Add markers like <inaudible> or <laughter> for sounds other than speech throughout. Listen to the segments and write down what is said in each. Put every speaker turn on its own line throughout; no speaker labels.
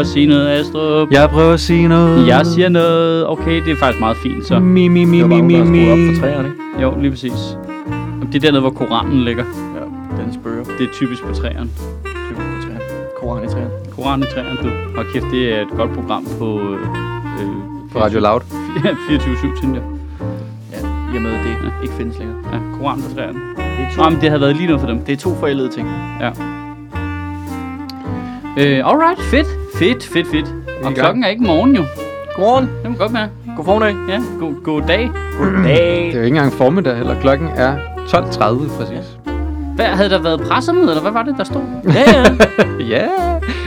at sige noget, Astrup.
Jeg prøver at sige noget.
Jeg siger noget. Okay, det er faktisk meget fint, så.
Mi, mi, mi,
Det var
mi,
bare
mi,
har
mi.
op for træerne, ikke?
Jo, lige præcis. Det er dernede, hvor Koranen ligger.
Ja, den spørger.
Det er typisk på træerne.
Typisk på træerne. Koran i træerne.
Koranen i træerne, du. Og kæft, det er et godt program på... Øh,
På Radio Loud.
24-7, synes jeg.
Ja, i og med, at det ikke findes længere.
Ja, Koranen på træerne.
Det er to,
Nå, men det havde været lige noget for dem.
det er to forældede ting.
Øh, alright, fedt. Fedt, fedt, fedt. Og klokken er ikke morgen jo.
Godmorgen.
Det må godt være.
God formiddag.
Ja, god, god dag.
Goddag.
Det er jo ikke engang formiddag heller. Klokken er 12.30 præcis.
Hvad, havde der været pressemøde, eller hvad var det, der stod?
Ja, ja. <laughs>
Ja,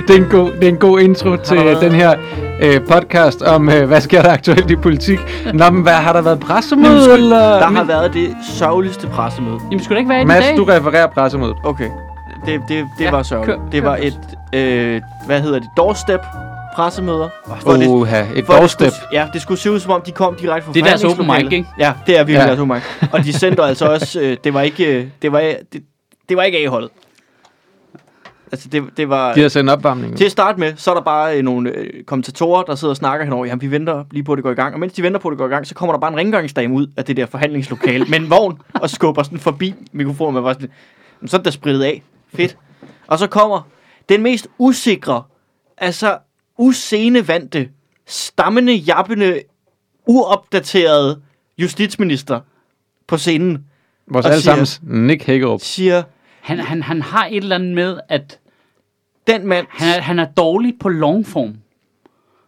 det er en god, det er en god intro til
været-
den her øh, podcast om, øh, hvad sker der aktuelt i politik. Nå, men hvad, har der været pressemøde, eller?
Der har været det sørgeligste pressemøde.
Jamen, skulle det ikke være i
Mads,
dag?
du refererer pressemødet.
Okay. Det, det, det
Ja,
var sørgeligt.
kør-
det var et, øh, hvad hedder det, doorstep pressemøder. Hvor det-
Oha, et
hvor det
doorstep.
skulle- Ja, det skulle se ud som om, de kom direkte fra
Det er deres open mic, ikke?
Ja, det er virkelig
Ja.
deres open mic. Og de sendte altså også, øh, det var ikke, øh, det var, det, det var ikke A-holdet. Altså, det, det var...
De har sendt opvarmning.
Til at starte med, så er der bare øh, nogle øh, kommentatorer, der sidder og snakker henover. Jamen, vi venter lige på, at det går i gang. Og mens de venter på, at det går i gang, så kommer der bare en rengøringsdame ud af det der forhandlingslokale <laughs> med en vogn og skubber sådan forbi mikrofonen. Man var sådan, "Jamen, så er det da spritet af. Fedt. Og så kommer den mest usikre, altså uscenevante, stammende, jappende, uopdaterede justitsminister på scenen,
Vores
og
allesammens Nick Hagerup.
siger,
Han, han, han har et eller andet med, at
den mand,
han er, han er dårlig på longform.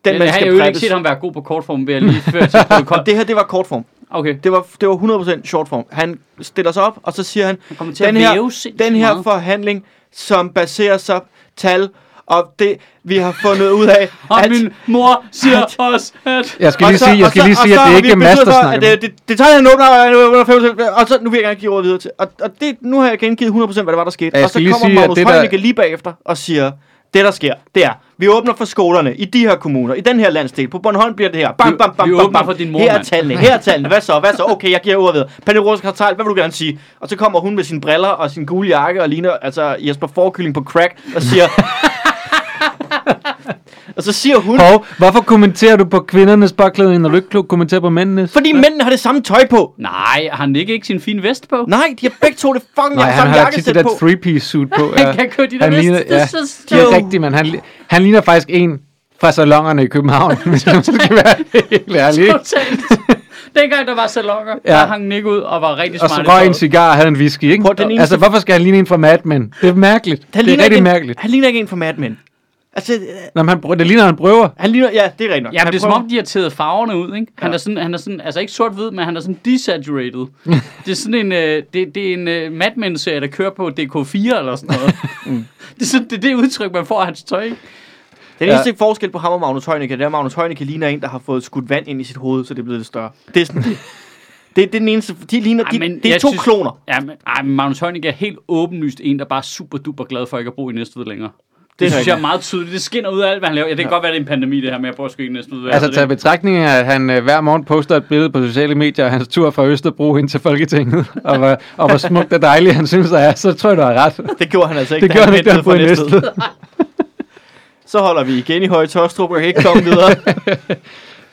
den
jeg
mand
har
skal
jo ikke set ham være god på kortform, ved jeg lige før til. <laughs>
Det her, det var kortform.
Okay,
Det var, det var 100% short form. Han stiller sig op, og så siger han,
han
den
at
her, den her
meget.
forhandling, som baserer sig tal, og det, vi har fundet ud af, <laughs>
Og
at...
min mor siger
at-
også, at...
Jeg skal lige
så-
sige, jeg skal lige sige, at det ikke er Mads, der snakker.
at det, det, det tager under 5%, og så nu vil jeg gerne give ordet videre til. Og, og det, nu har jeg gengivet 100% hvad der var, der skete.
Ja, jeg
og så kommer Magnus
det der-
Heunicke lige bagefter og siger, det der sker, det er, vi åbner for skolerne i de her kommuner, i den her landsdel. På Bornholm bliver det her. Bam,
Vi-
bam, bam,
vi
bam,
åbner
bam.
for din mor,
Her er tallene, her er tallene. Hvad så, hvad så? Okay, jeg giver ordet videre. Rose Kartal, hvad vil du gerne sige? Og så kommer hun med sine briller og sin gule jakke og ligner altså Jesper Forkylling på crack og siger... og så siger hun,
Hov, hvorfor kommenterer du på kvindernes påklædning, når du ikke kommenterer på mændenes?
fordi mændene har det samme tøj på.
Nej, har han ikke ikke sin fine vest på?
Nej, de har begge to det fucking
Nej,
Nej,
han
samme
har tit det
jakkesæt
der
på.
three-piece suit på. <laughs>
Han kan køre de der
han
vest.
ligner,
Det er
ja,
så
det er rigtigt, men han, han ligner faktisk en fra salongerne i København, <laughs> hvis man skal være helt ærlig. <laughs>
Totalt. Dengang der var salonger,
Ja.
ja. der hang Nick ud og var rigtig
Og så
smart.
røg en cigar og havde en whisky, ikke?
Prøv, den eneste-
Altså, hvorfor skal han ligne en fra Mad Men? Det er mærkeligt.
Han
det er
ligner
rigtig
ikke
mærkeligt.
En, han ligner ikke en fra Mad Men. Altså, øh,
Nå, men han, prø- det ligner, han prøver.
han ligner... Ja, det er rigtigt nok.
Ja,
Han
det er som
prøver-
om, de har taget farverne ud, ikke? Han,
Ja.
er sådan, han er sådan, altså ikke sort-hvid, men han er sådan desaturated. <laughs> det er sådan en, øh, det, det er en uh, Mad Men-serie, der kører på DK4 eller sådan noget. <laughs>
Mm.
det, er sådan, det er det udtryk, man får af hans tøj, ikke?
Den eneste ja. forskel på ham og Magnus Heunicke, det er, at Magnus Heunicke ligner en, der har fået skudt vand ind i sit hoved, så det er blevet lidt større. Det er sådan... det, <laughs> det, det er den eneste... De ligner...
Ej,
De,
men
det er to
synes-
kloner.
Ja, men, ej, men Magnus Heunicke er helt åbenlyst en, der bare er super duper glad for ikke at bo i Næstved længere. Det,
Det er
synes jeg er meget tydeligt. Det skinner ud af alt, hvad han laver. Ja, det kan ja. godt være, det er en pandemi, det her med, at jeg sgu ikke Næstved.
Altså, tag betragtning af, at han øh, hver morgen poster et billede på sociale medier af hans tur fra Østerbro ind til Folketinget, <laughs> og hvor, og hvor smukt og dejligt han synes, det er, så tror jeg, du har ret.
Det gjorde han altså ikke,
Det
da
gjorde han ikke, da han boede i
fra Næstved. <laughs> Så holder vi igen i Høje Tostrup, jeg kan ikke komme videre. <laughs>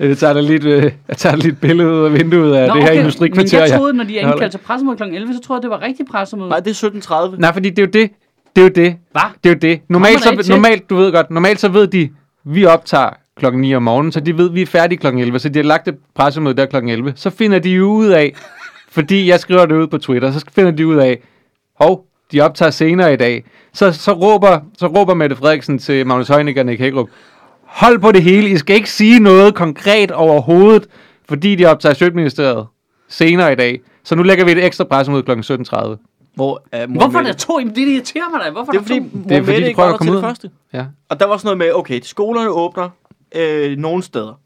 Øh, Jeg tager da lige et, øh, jeg tager da et billede ud af vinduet af
Nå,
det her
okay,
industrikvarter.
Men jeg troede, når de er indkaldt til pressemøde kl. 11, så troede jeg, det var rigtig pressemøde.
Nej, det er 17.30.
Nej, fordi det er jo det. Det er jo det.
Hvad?
Det er jo det. Normalt, så, normalt, du ved godt, normalt så ved de, vi optager klokken 9 om morgenen, så de ved, vi er færdige klokken 11, så de har lagt et pressemøde der klokken 11. Så finder de jo ud af, <laughs> fordi jeg skriver det ud på Twitter, så finder de ud af, hov, de optager senere i dag. Så, så, råber, så råber Mette Frederiksen til Magnus Heunicke og Nick Hækkerup, hold på det hele, I skal ikke sige noget konkret overhovedet, fordi de optager Sjøtministeriet senere i dag. Så nu lægger vi et ekstra pressemøde klokken 17.30.
Hvor mor
Hvorfor er der to? Jamen, Det irriterer mig da. Hvorfor
Det
er der
fordi,
to?
Det er fordi, de prøver at komme
til
ud.
det første.
Ja.
Og der var sådan noget med, okay, skolerne åbner øh, nogle steder.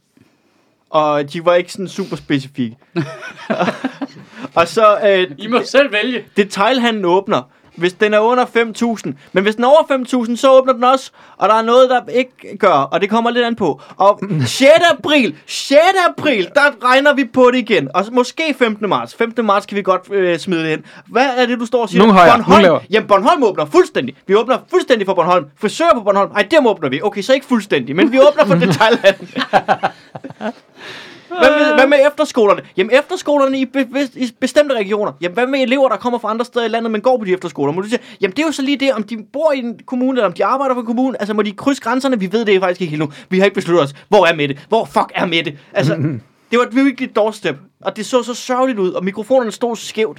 Og de var ikke sådan super specifikke. <laughs> og så øh,
I må selv vælge.
detailhandlen åbner, hvis den er under 5.000. Men hvis den er over 5.000, så åbner den også. Og der er noget, der ikke gør, og det kommer lidt an på. Og 6. april, 6. april, der regner vi på det igen. Og måske 15. marts. 15. marts kan vi godt øh, smide det ind. Hvad er det, du står og siger?
Nogle højere,
Bornholm,
nogle.
Jamen, Bornholm åbner fuldstændig. Vi åbner fuldstændig for Bornholm. Frisør på Bornholm, ej, dem åbner vi. Okay, så ikke fuldstændig, men vi åbner for <laughs> detaljhandel. Hvad med, hvad med efterskolerne? Jamen efterskolerne i, be, i bestemte regioner. Jamen hvad med elever, der kommer fra andre steder i landet, men går på de efterskoler? Må du sige, jamen det er jo så lige det, om de bor i en kommune, eller om de arbejder for en kommune. Altså må de krydse grænserne? Vi ved det faktisk ikke helt nu. Vi har ikke besluttet os. Hvor er Mette? Hvor fuck er Mette? Altså, <laughs> det var et virkelig et doorstep. Og det så så sørgeligt ud, og mikrofonerne stod skævt.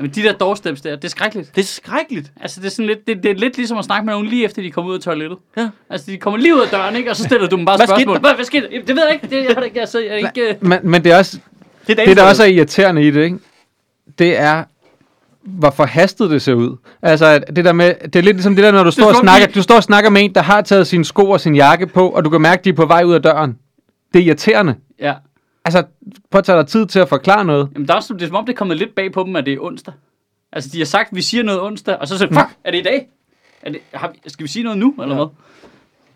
Jamen, de der doorsteps der, det er skrækkeligt.
Det er skrækkeligt.
Altså, det er, sådan lidt, det, det er lidt ligesom at snakke med nogen lige efter, de kommer ud af toilettet.
Ja.
Altså, de kommer lige ud af døren, ikke? Og så stiller du dem bare
Hvad skete
spørgsmål.
der?
Hvad, hvad skete Det ved jeg ikke. Det, jeg har ikke, altså, jeg ikke... øh,
Men, men det er også,
Det, er
det der også er irriterende i det, ikke? det er, hvor forhastet det ser ud. Altså, at det der med, det er lidt ligesom det der, når du står, og snakker, du står og snakker med en, der har taget sine sko og sin jakke på, og du kan mærke, de er på vej ud af døren. Det er irriterende.
Ja.
Altså, tage dig tid til at forklare noget.
Jamen, der er også, det er som om, det er kommet lidt bag på dem, at det er onsdag. Altså, de har sagt, at vi siger noget onsdag, og så siger fuck, er det i dag? Er det, har vi, skal vi sige noget nu, eller hvad?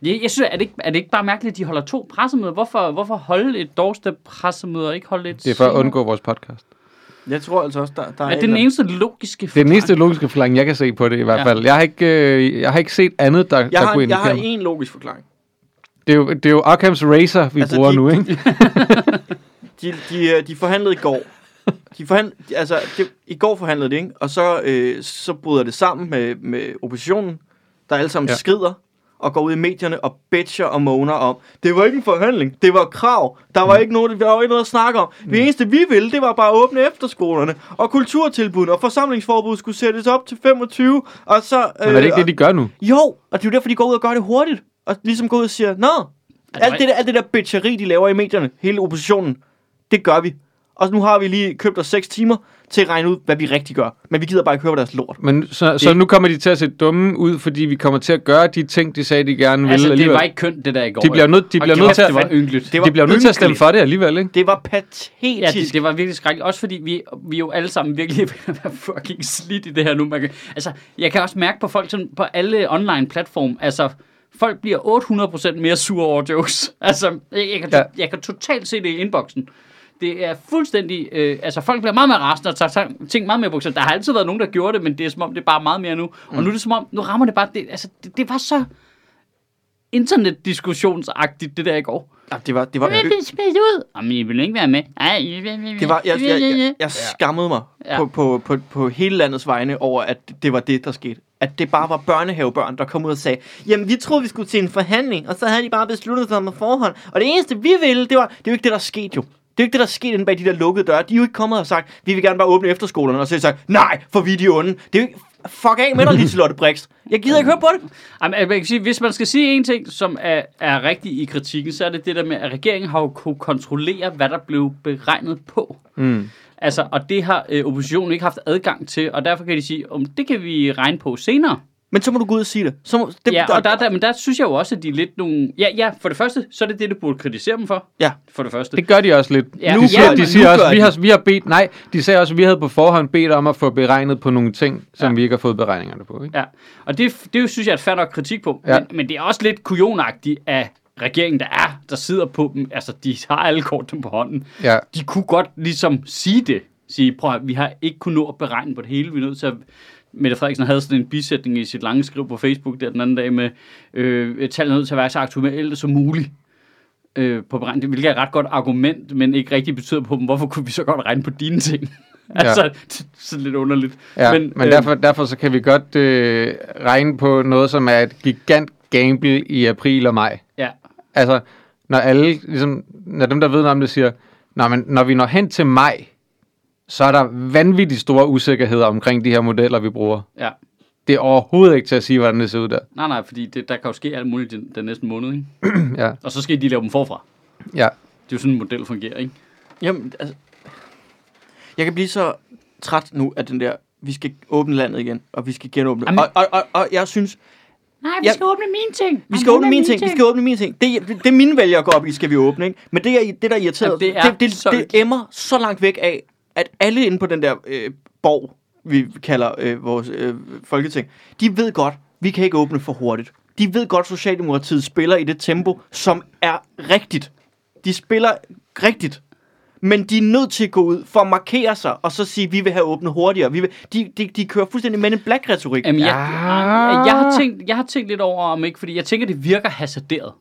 Jeg, jeg synes, er det, ikke, er det ikke bare mærkeligt, at de holder to pressemøder? Hvorfor, hvorfor holde et doorstep pressemøde og ikke holde et
Det er for at undgå vores podcast.
Jeg tror altså også, der, der
Er
er...
det den eneste logiske
Det er den eneste logiske forklaring, jeg kan se på det i hvert
Ja.
fald. Jeg har ikke, øh, jeg har ikke set andet, der,
jeg
der
har,
kunne
jeg har
indikere.
en logisk forklaring.
Det er jo, det er jo Occam's Razor, vi
Altså,
bruger
de-
nu, ikke? <laughs>
De, de, øh, de forhandlede i går. De forhand, altså, de, I går forhandlede de, ikke? Og så, øh, så bryder det sammen med, med oppositionen, der alle sammen
Ja.
skrider og går ud i medierne og bitcher og moaner om, det var ikke en forhandling, det var krav. Der var, ikke noget, der var ikke noget at snakke om. Det eneste vi ville, det var bare at åbne efterskolerne, og kulturtilbudene, og forsamlingsforbud skulle sættes op til 25, og så... Øh,
Men er det ikke det, de gør nu?
Jo, og det er jo derfor, de går ud og gør det hurtigt. Og ligesom går ud og siger, Nå, alt det, der, alt det der bitcheri, de laver i medierne, hele oppositionen, det gør vi. Og nu har vi lige købt os 6 timer til at regne ud, hvad vi rigtig gør. Men vi gider bare ikke høre på deres lort.
Men så, så nu kommer de til at se dumme ud, fordi vi kommer til at gøre de ting, de sagde, de gerne ville
Altså, det
alligevel.
var ikke kønt, det der i går.
De bliver nødt, de bliver nødt til at,
det var ynkeligt.
Det var
de bliver nødt til at stemme for det alligevel, ikke?
Det var patetisk.
Ja, det, det var virkelig skrækkeligt. Også fordi vi, vi er jo alle sammen virkelig <laughs> være fucking slidt i det her nu. Man kan, altså, jeg kan også mærke på folk sådan, på alle online platform, altså, folk bliver 800% mere sure over jokes. <laughs> Altså, jeg, jeg, kan,
Ja.
jeg kan totalt se det i inboxen. Det er fuldstændig, øh, altså folk bliver meget mere rasende og tager ting meget mere på Der har altid været nogen, der gjorde det, men det er som om, det er bare meget mere nu. Mm. Og nu er det som om, nu rammer det bare, det, altså, det, det var så internetdiskussionsagtigt, det der i går.
Ja, det var, det var,
Jeg blive smidt ud. Jamen, I vil ikke være med. Ej,
det var jeg, jeg, jeg, jeg skammede mig
Ja.
på, på, på, på hele landets vegne over, at det var det, der skete. At det bare var børnehavebørn, der kom ud og sagde, jamen vi troede, vi skulle til en forhandling, og så havde de bare besluttet sig med forhånd. Og det eneste, vi ville, det var, det er jo ikke det, der skete jo. Det er jo ikke det, der skete inde bag de der lukkede døre. De er jo ikke kommet og sagt, vi vil gerne bare åbne efterskolerne, og så har sagt, nej, for vi er de onde. Det er jo ikke, fuck af med dig, Liselotte Brix. Jeg gider ikke høre på det.
Jamen, jeg kan sige, hvis man skal sige en ting, som er, er rigtig i kritikken, så er det det der med, at regeringen har jo kunne kontrollere, hvad der blev beregnet på.
Mm.
Altså, og det har øh, oppositionen ikke haft adgang til, og derfor kan de sige, om det kan vi regne på senere.
Men så må du gå ud og sige det. Så må, det
Ja, og der, der, men der synes jeg jo også, at de er lidt nogle... Ja, ja, for det første, så er det det, du burde kritisere dem for.
Ja.
For det første.
Det gør de også lidt.
Ja,
de
nu
siger,
gør
de siger
Nu
også, vi har, vi har bedt, nej, de sagde også, at vi havde på forhånd bedt om at få beregnet på nogle ting, som
Ja.
vi ikke har fået beregningerne på. Ikke?
Ja, og det, det synes jeg er et fair nok kritik på.
Ja.
Ja. Men, men det er også lidt kujonagtigt af regeringen, der er, der sidder på dem. Altså, de har alle kortene på hånden.
Ja.
De kunne godt ligesom sige det. Sige, prøv at, vi har ikke kunnet nå at beregne på det hele. Vi er nødt til at... Mette Frederiksen havde sådan en bisætning i sit lange skriv på Facebook der den anden dag med, øh, tallene nødt til at være så aktuelle som muligt øh, på beregning. Det hvilket er et ret godt argument, men ikke rigtig betyder på dem. Hvorfor kunne vi så godt regne på dine ting? altså, <laughs> det, så lidt underligt.
Ja, men, men
øh,
derfor, derfor så kan vi godt øh, regne på noget, som er et gigant gamble i april og maj.
Ja,
Altså, når alle, ligesom, når dem, der ved noget om det, siger, Nå, men når vi når hen til maj, så er der vanvittigt store usikkerheder omkring de her modeller, vi bruger.
ja.
Det er overhovedet ikke til at sige, hvordan det ser ud der.
Nej, nej, fordi det, der kan jo ske alt muligt den, den næste måned, ikke? <clears throat>
ja,
Og så skal de lave dem forfra.
ja.
Det er jo sådan en model fungerer, ikke?
Jamen, altså, jeg kan blive så træt nu af den der, vi skal åbne landet igen, og vi skal genåbne.
Jamen-
Og, og, og, og jeg synes,
Nej,
vi Ja. skal
åbne mine ting.
vi skal åbne mine ting, vi skal åbne mine ting. Det, det, det mine vælgere går op i, skal vi åbne, ikke? Men det, er, det der er irriteret,
Jamen, det er
det, det,
så
det emmer så langt væk af, at alle inde på den der øh, borg, vi kalder øh, vores øh, folketing, de ved godt, vi kan ikke åbne for hurtigt. De ved godt, Socialdemokratiet spiller i det tempo, som er rigtigt. De spiller rigtigt. Men de er nødt til at gå ud for at markere sig, og så sige, at vi vil have åbnet hurtigere. Vi vil, de, de, de kører fuldstændig med en black retorik.
Jamen, jeg,
Ja.
jeg, har tænkt, jeg har tænkt lidt over, om ikke, fordi jeg tænker, det virker hasarderet.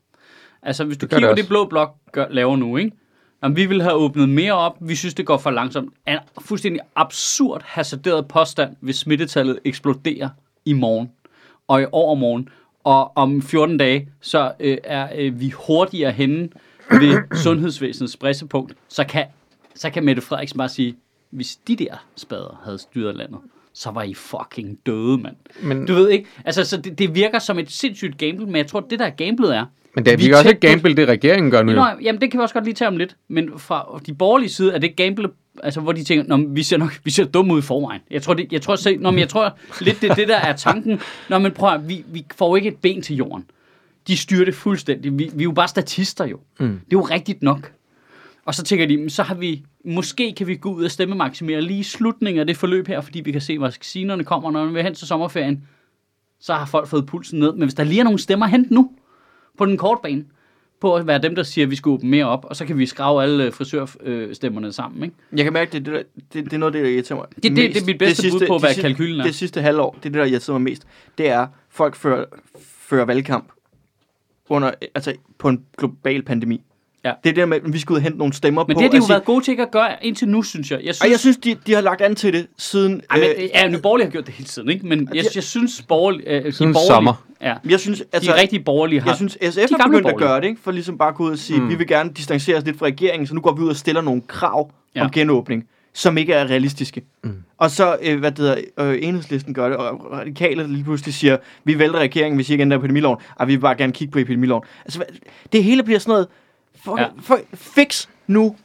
Altså, hvis du
Det
kigger på
det
det, blå blok gør, laver nu, ikke? Om vi vil have åbnet mere op, vi synes, det går for langsomt. Er en fuldstændig absurd hasarderet påstand, hvis smittetallet eksploderer i morgen og i overmorgen. Og om 14 dage, så øh, er øh, vi hurtigere henne ved sundhedsvæsenets pressepunkt. Så kan, så kan Mette Frederiksen bare sige, hvis de der spader havde styret landet, så var I fucking døde, mand.
Men,
Du ved ikke, altså så det, det virker som et sindssygt gamble, men jeg tror, det der gamblet er,
men det er
vi
også et gamble, det regeringen gør nu.
Nå, jamen det kan vi også godt lige tage om lidt, men fra de borgerlige side er det gamble, altså hvor de tænker, Nå, vi ser nok, vi ser dumme ud i forvejen. Jeg tror, det, jeg tror, se, nå, men jeg tror lidt, det det der er tanken. Nå, men prøv at, vi, vi får ikke et ben til jorden. De styrer det fuldstændig. Vi, vi er jo bare statister jo. Mm. Det er jo rigtigt nok. Og så tænker de, "Men så har vi, måske kan vi gå ud og stemme maksimere lige i slutningen af det forløb her, fordi vi kan se, hvor vaccinerne kommer, når vi er hen til sommerferien. Så har folk fået pulsen ned. Men hvis der lige er nogle stemmer hen nu, på den korte bane, på at være dem, der siger, at vi skal åbne mere op, og så kan vi skrave alle øh, frisørstemmerne sammen, ikke?
Jeg kan mærke, det, det, det, det er noget af det, der irriterer mig
Det- det- det er mit bedste bud på, hvad
sidste-
kalkylen er.
Det sidste halvår, det er det, der irriterer mig mest. Det er, folk fører, fører valgkamp under, altså på en global pandemi.
Ja.
Det er det der med, at vi skal ud og hente nogle stemmer
Men
på.
det har de jo
sige-
været gode til ikke at gøre indtil nu, synes jeg. Jeg
Ej, jeg
synes,
synes, de, de har lagt an til det siden...
ej, men,
øh,
ja, Nye Borgerlige har gjort det hele tiden, ikke? Men jeg, jeg synes, borgerlige, øh, de
Siden
borgerlige,
sommer.
Ja,
jeg synes,
de
altså,
rigtige borgerlige har...
jeg synes, SF
de
er
gamle
begyndt at gøre det, ikke? For ligesom bare at gå ud og sige, mm. vi vil gerne distancere os lidt fra regeringen, så nu går vi ud og stiller nogle krav
ja.
om genåbning, som ikke er realistiske. Mm. Og så, øh, hvad det hedder, øh, enhedslisten gør det, og radikale lige pludselig siger, vi vælter regeringen, hvis I ikke ændrer epidemiloven, og vi vil bare gerne kigge på epidemiloven. Altså, hvad- det hele bliver sådan noget, for,
Ja.
ja. for, fix nu.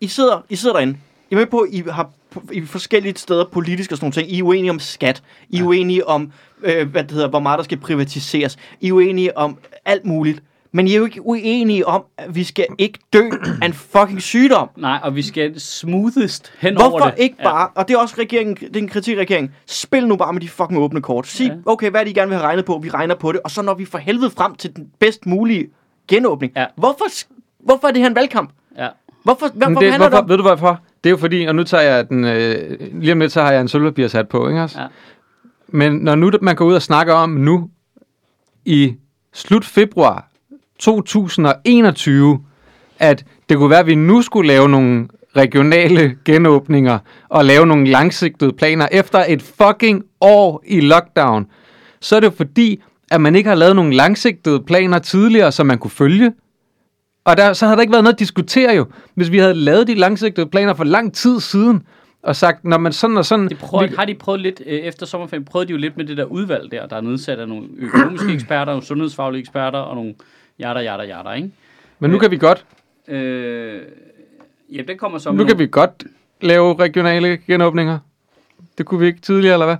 I sidder, I sidder derinde. Jeg er med på, I har i forskellige steder politisk og sådan nogle ting. I er uenige om skat. I er uenige om, øh, hvad det hedder, hvor meget der skal privatiseres. I er uenige om alt muligt. Men I er jo ikke uenige om, at vi skal ikke dø af en fucking sygdom.
Nej, og vi skal smoothest hen over
Hvorfor
det.
ikke bare, og det er også regeringen, det er en kritik af regeringen, spil nu bare med de fucking åbne kort. Sig,
Ja.
ja. okay, hvad er det, I gerne vil have regnet på? Vi regner på det, og så når vi for helvede frem til den bedst mulige genåbning.
Ja.
Hvorfor, hvorfor er det her en valgkamp?
Ja.
Hvorfor, hvad,
Men
hvorfor
det,
handler
hvorfor,
det om?
ved du hvorfor? Det er jo fordi, og nu tager jeg den, øh, lige om lidt, så har jeg en sølvpapirshat på, ikke også?
Ja.
Men når nu man går ud og snakker om nu, i slut februar 2021, at det kunne være, at vi nu skulle lave nogle regionale genåbninger og lave nogle langsigtede planer efter et fucking år i lockdown, så er det fordi, at man ikke har lavet nogle langsigtede planer tidligere, som man kunne følge. Og der, så havde der ikke været noget at diskutere jo. Hvis vi havde lavet de langsigtede planer for lang tid siden, og sagt, når man sådan og sådan...
De prøver,
vi-
har de prøvet lidt, øh, efter sommerferien, prøvede de jo lidt med det der udvalg der, der er nedsat af nogle økonomiske <clears throat> eksperter, nogle sundhedsfaglige eksperter og nogle jada, jada, jada, ikke?
men nu kan vi godt,
Øh, ja, det kommer så
nu kan vi godt lave regionale genåbninger. Det kunne vi ikke tidligere, eller hvad?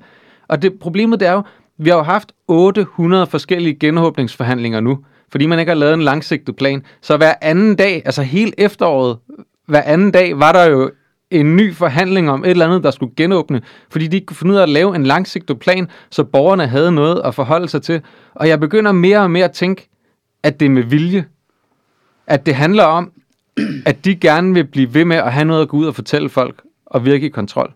Og det, problemet det er jo, vi har jo haft 800 forskellige genåbningsforhandlinger nu, fordi man ikke har lavet en langsigtet plan. Så hver anden dag, altså hele efteråret, hver anden dag, var der jo en ny forhandling om et eller andet, der skulle genåbne, fordi de ikke kunne finde ud af at lave en langsigtet plan, så borgerne havde noget at forholde sig til. Og jeg begynder mere og mere at tænke, at det er med vilje. At det handler om, at de gerne vil blive ved med at have noget at gå ud og fortælle folk, og virke i kontrol.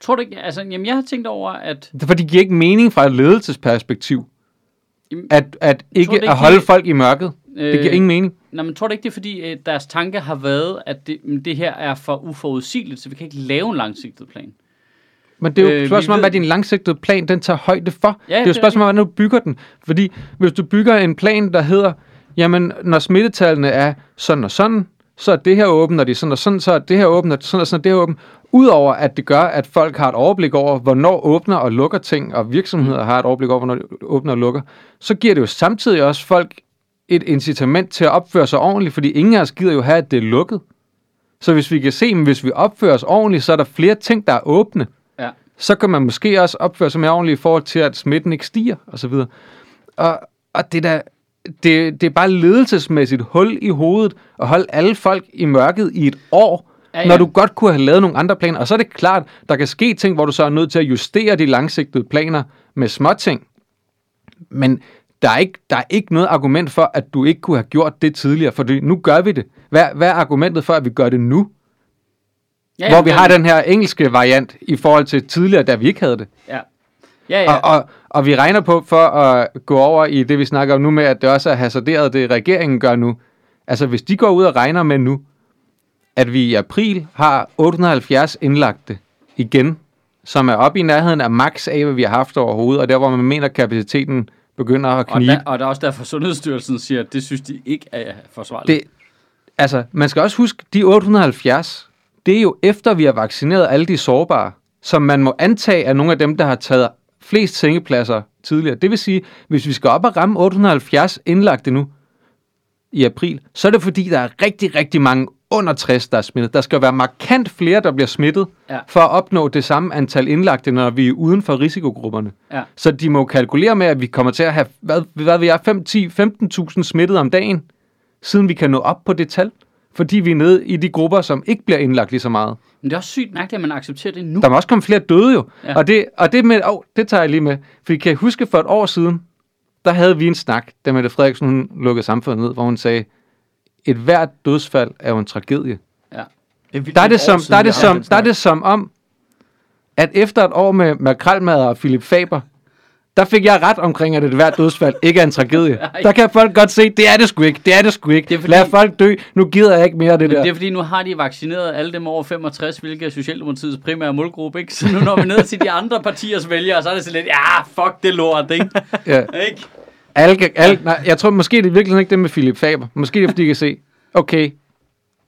Tror du ikke, altså, jamen jeg har tænkt over, at
Det For det giver ikke mening fra et ledelsesperspektiv,
Jamen,
at, at ikke
det ikke,
at holde
de-
folk i mørket. Det giver
Øh,
ingen mening.
Nej, men tror du ikke, det er fordi, at deres tanke har været, at det, men det her er for uforudsigeligt, så vi kan ikke lave en langsigtet plan?
Men det er jo
øh,
et
vi
spørgsmål om,
ved-
hvad din langsigtede plan, den tager højde for.
Ja,
det er jo
det
et
er
spørgsmål om, hvordan du bygger den. Fordi hvis du bygger en plan, der hedder, jamen, når smittetallene er sådan og sådan, så er det her åbent, når de er sådan og sådan, så er det her åbent, og sådan og sådan, og det her åbent. Udover at det gør, at folk har et overblik over, hvornår åbner og lukker ting, og virksomheder har et overblik over, hvornår de åbner og lukker, så giver det jo samtidig også folk et incitament til at opføre sig ordentligt, fordi ingen af os gider jo have, at det er lukket. Så hvis vi kan se, at hvis vi opfører os ordentligt, så er der flere ting, der er åbne. Så kan man måske også opføre sig mere ordentligt i forhold til, at smitten ikke stiger, og så videre. Og, og det, der, det, det er bare ledelsesmæssigt hul i hovedet at holde alle folk i mørket i et år,
ja.
ja. når du godt kunne have lavet nogle andre planer. Og så er det klart, der kan ske ting, hvor du så er nødt til at justere de langsigtede planer med småting. Men der er, ikke, der er ikke noget argument for, at du ikke kunne have gjort det tidligere, for nu gør vi det. Hvad, hvad er argumentet for, at vi gør det nu?
Ja,
Ja, hvor vi har den her engelske variant i forhold til tidligere, da vi ikke havde det.
Ja, ja,
Ja. Og, og, og vi regner på for at gå over i det, vi snakker om nu med, at det også er hasarderet, det regeringen gør nu. Altså, hvis de går ud og regner med nu, at vi i april har 870 indlagte igen, som er oppe i nærheden af max af, hvad vi har haft overhovedet, og der, hvor man mener, at kapaciteten begynder at
og,
knibe.
der, og der er også derfor, Sundhedsstyrelsen siger, at det synes de ikke er forsvarligt.
Det, altså, man skal også huske, de 870, det er jo efter, vi har vaccineret alle de sårbare, som man må antage er nogle af dem, der har taget flest sengepladser tidligere. Det vil sige, hvis vi skal op og ramme 870 indlagte nu i april, så er det fordi, der er rigtig, rigtig mange under 60, der er smittet. Der skal være markant flere, der bliver smittet,
Ja.
for at opnå det samme antal indlagte, når vi er uden for risikogrupperne.
Ja.
Så de må kalkulere med, at vi kommer til at have, hvad, hvad vi er, 5, 10, 15.000 smittet om dagen, siden vi kan nå op på det tal. Fordi vi er nede i de grupper, som ikke bliver indlagt lige så meget.
Men det er også sygt mærkeligt, at man accepterer det nu.
Der må også komme flere døde jo.
Ja.
Og, det, og det, med, oh, det tager jeg lige med. For I kan huske for et år siden, der havde vi en snak, da Mette Frederiksen hun lukkede samfundet ned, hvor hun sagde, et hvert dødsfald er jo en tragedie.
Ja.
vildt
Der er
et
det som, der er det som, der er det som om, at efter et år med makrelmad og Philip Faber, der fik jeg ret omkring, at et hvert dødsfald ikke er en tragedie. <laughs>
Nej.
Der kan folk godt se, det er det sgu ikke, det er det sgu ikke.
Det er fordi-
Lad folk dø, nu gider jeg ikke mere det
Men
der.
det er fordi, nu har de vaccineret alle dem over 65, hvilket er Socialdemokratiets primære målgruppe, ikke? Så nu når vi ned til de andre partiers vælgere, så er det så lidt, ja, fuck det lort, ikke? <laughs>
Ja.
ikke?
Alle, alle, nej, jeg tror måske, det er virkelig ikke det med Philip Faber. Måske det er, fordi de kan se, okay,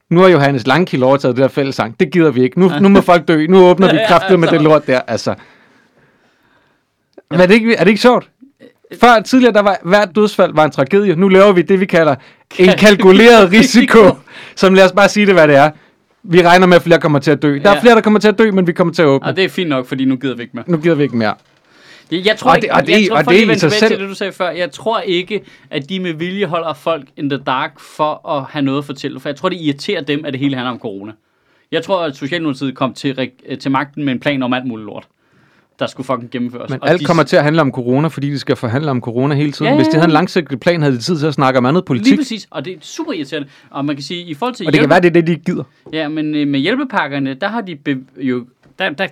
nu har Johannes Langkild overtaget det der fællesang. Det gider vi ikke. Nu, nu må folk dø. Nu åbner vi <laughs> kraftet med
altså.
det lort der. Altså. Men er det, ikke, er det ikke sjovt? Før tidligere, der var hvert dødsfald var en tragedie. Nu laver vi det, vi kalder en kalkuleret <laughs> risiko. Som lad os bare sige det, hvad det er. Vi regner med, at flere kommer til at dø. Der
Ja.
er flere, der kommer til at dø, men vi kommer til at åbne.
Og det er fint nok, fordi nu gider vi ikke mere.
Nu gider vi ikke mere.
Jeg, jeg tror
Og
ikke,
det- og det-
jeg tror,
og
for
det
lige at
i
vende
sig
tilbage
selv-
til det, du sagde før, jeg tror ikke, at de med vilje holder folk in the dark for at have noget at fortælle. For jeg tror, det irriterer dem, at det hele handler om corona. Jeg tror, at Socialdemokratiet kom til, reg- øh, til magten med en plan om alt muligt lort, der skulle fucking gennemføres.
Men
Og
alt
de-
kommer til at handle om corona, fordi de skal forhandle om corona hele tiden.
Ja, ja,
Hvis de
ja.
havde en langsigtet plan, havde de tid til at snakke om andet
Lige
politik.
præcis, og det er super irriterende. Og man kan sige, i forhold til
Og det kan være, det er det, de gider.
Ja, men øh, med hjælpepakkerne, der har de be- jo... Der, der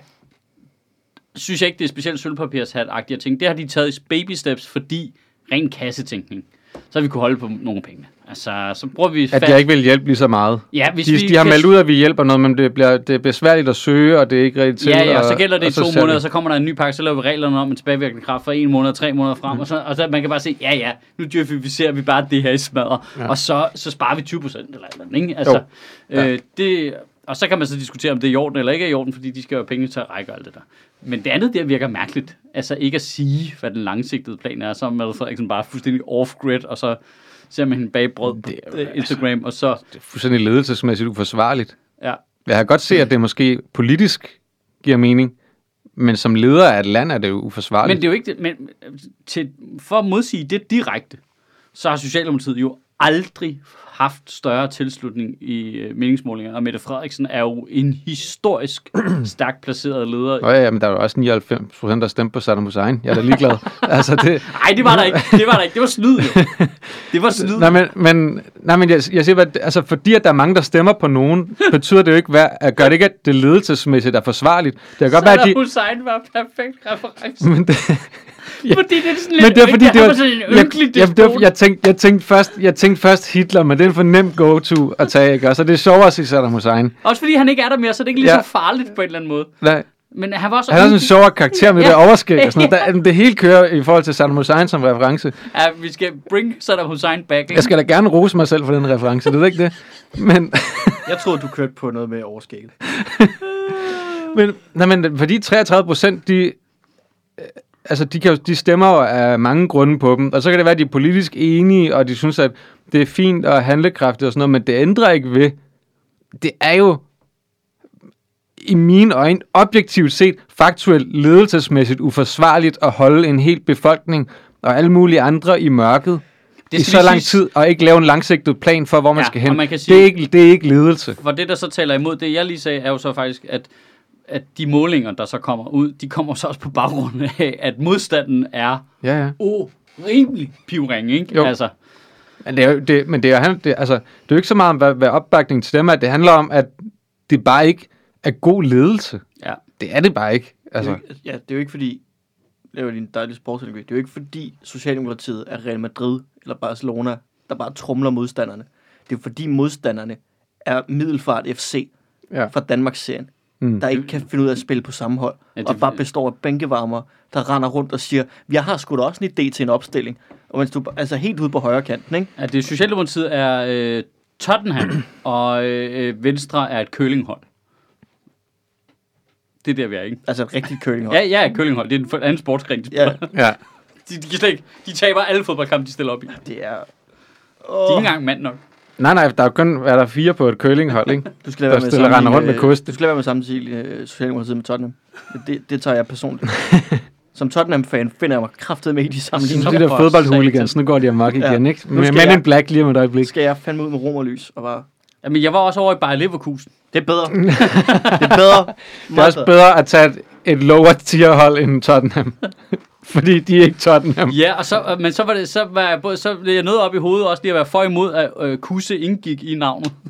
synes jeg ikke, det er specielt sølvpapirshat-agtige ting. Det har de taget i baby steps, fordi ren kassetænkning. Så vi kunne holde på nogle penge. Altså, så bruger vi...
At jeg ikke vil hjælpe lige så meget.
Ja, hvis
De,
vi
de har
kan-
meldt ud, at vi hjælper noget, men det bliver, det er besværligt at søge, og det er ikke rigtigt til.
Ja, ja,
og,
så gælder det i
og
to måneder,
vi-
så kommer der en ny pakke, så laver vi reglerne om en tilbagevirkende kraft for en måned, tre måneder frem, mm. og, så, og så man kan bare se, ja ja, nu djøfificerer vi bare det her i smadret, ja. og så, så sparer vi 20 procent eller eller andet, ikke? Altså,
Ja.
øh, det, og så kan man så diskutere, om det er i orden eller ikke er i orden, fordi de skal jo have penge til at række og alt det der. Men det andet der virker mærkeligt. Altså ikke at sige, hvad den langsigtede plan er, så er Mette Frederiksen bare fuldstændig off-grid, og så ser man hende bage brød på
Det
øh, Instagram, og så,
Det er fuldstændig ledelsesmæssigt uforsvarligt.
ja,
Jeg kan godt se, at det måske politisk giver mening, men som leder af et land er det jo uforsvarligt.
Men det er jo ikke det. Men til, for at modsige det direkte, så har Socialdemokratiet jo aldrig haft større tilslutning i øh, meningsmålinger. Og Mette Frederiksen er jo en historisk <clears throat> stærkt placeret leder.
Nå ja, men der er jo også 99 procent, der stemte på Saddam Hussein. Jeg er da ligeglad. <laughs> altså, det,
Nej, det var der ikke. Det var der ikke. Det var snyd jo. Det var snyd.
nej, men, men, nej, men jeg, jeg siger, at, altså, fordi at der er mange, der stemmer på nogen, <laughs> betyder det jo ikke, hvad, at gør det ikke, at det ledelsesmæssigt er forsvarligt. Det kan godt være, at
Saddam
de...
Hussein var perfekt reference.
Men det, Ja. <laughs>
Fordi det er sådan lidt...
men det er fordi, det
var
jeg, jeg,
despot.
jeg, tænkte, jeg, tænkte først, jeg tænkte først Hitler, men det er en for nem go-to at tage, ikke? Og så det er sjovere at sige Saddam Hussein.
Også fordi han ikke er der mere, så det er ikke lige
Ja.
så farligt på en eller anden måde.
Nej.
Men han var også...
Han har sådan en sjovere karakter med
Ja.
det overskæg og sådan noget. <laughs> Der, det hele kører i forhold til Saddam Hussein som reference.
Ja, vi skal bring Saddam Hussein back. Ikke?
Jeg skal da gerne rose mig selv for den reference, det er ikke det. Men, <laughs>
Jeg troede, du kørte på noget med overskægget. <laughs>
men, nej, men fordi 33 procent, de, altså de, kan, jo- de stemmer jo af mange grunde på dem, og så kan det være, at de er politisk enige, og de synes, at det er fint og handlekraftigt og sådan noget, men det ændrer ikke ved, det er jo i mine øjne objektivt set faktuelt ledelsesmæssigt uforsvarligt at holde en hel befolkning og alle mulige andre i mørket
Det
i så lang
siges.
tid, og ikke lave en langsigtet plan for, hvor man
Ja,
skal hen.
man kan sige-
det, er ikke, det er ikke ledelse.
For det, der så taler imod det, jeg lige sagde, er jo så faktisk, at, at de målinger, der så kommer ud, de kommer så også på baggrund af, at modstanden er
Ja, ja.
urimelig pivring, ikke?
Jo.
Altså,
Men det er jo, det, men det er, det, altså, det er jo ikke så meget om, hvad, hvad opbakningen til dem er. Det handler om, at det bare ikke er god ledelse.
ja.
Det er det bare ikke.
Altså. Det er, jo ikke- ja, det er jo ikke fordi, laver din dejlige sportsanalogi, det er jo ikke fordi Socialdemokratiet er Real Madrid eller Barcelona, der bare trumler modstanderne. Det er jo fordi modstanderne er Middelfart FC
ja.
fra Danmarks-serien,
Mm.
der ikke kan finde ud af at spille på samme hold,
Ja,
ja,
det-
og bare består af bænkevarmer, der render rundt og siger, jeg har sgu da også en idé til en opstilling. Og mens du altså helt ude på højre kanten, ikke?
At det Socialdemokratiet er øh, Tottenham, <clears throat> og øh, Venstre er et kølinghold. Det er der, vi er, ikke?
Altså et rigtigt curlinghold.
Ja, ja, kølinghold. Det er en anden sportsgren, de
ja,
spiller. <laughs>
ja.
De, de, kan slet ikke, de taber alle fodboldkampe, de stiller op i. De
det er...
er
Oh,
ikke engang mand nok.
Nej, nej, der er jo kun er der fire på et curlinghold, ikke? <laughs>
du skal lade være med
stiller
at
render rundt med kost.
Du skal lade være med at sammenligne uh, Socialdemokratiet med Tottenham. Det, det tager jeg personligt. <laughs> Som Tottenham-fan finder jeg mig kraftet med i de
Så
sammenligninger.
de der
for
fodboldhooligans, nu går de amok
Ja.
igen, ikke? Men
jeg-
in Black lige om et øjeblik.
skal jeg fandme ud med rom og lys og bare...
Jamen, jeg var også over i Bayer Leverkusen.
Det er bedre. <laughs> det er bedre.
Det er også bedre at tage et, et lower tier hold end Tottenham. <laughs> Fordi de er ikke Tottenham.
Ja, og så, men så var det, så var jeg, både, så blev jeg nødt op i hovedet også lige at være for imod, at øh, Kusse indgik i navnet. <laughs>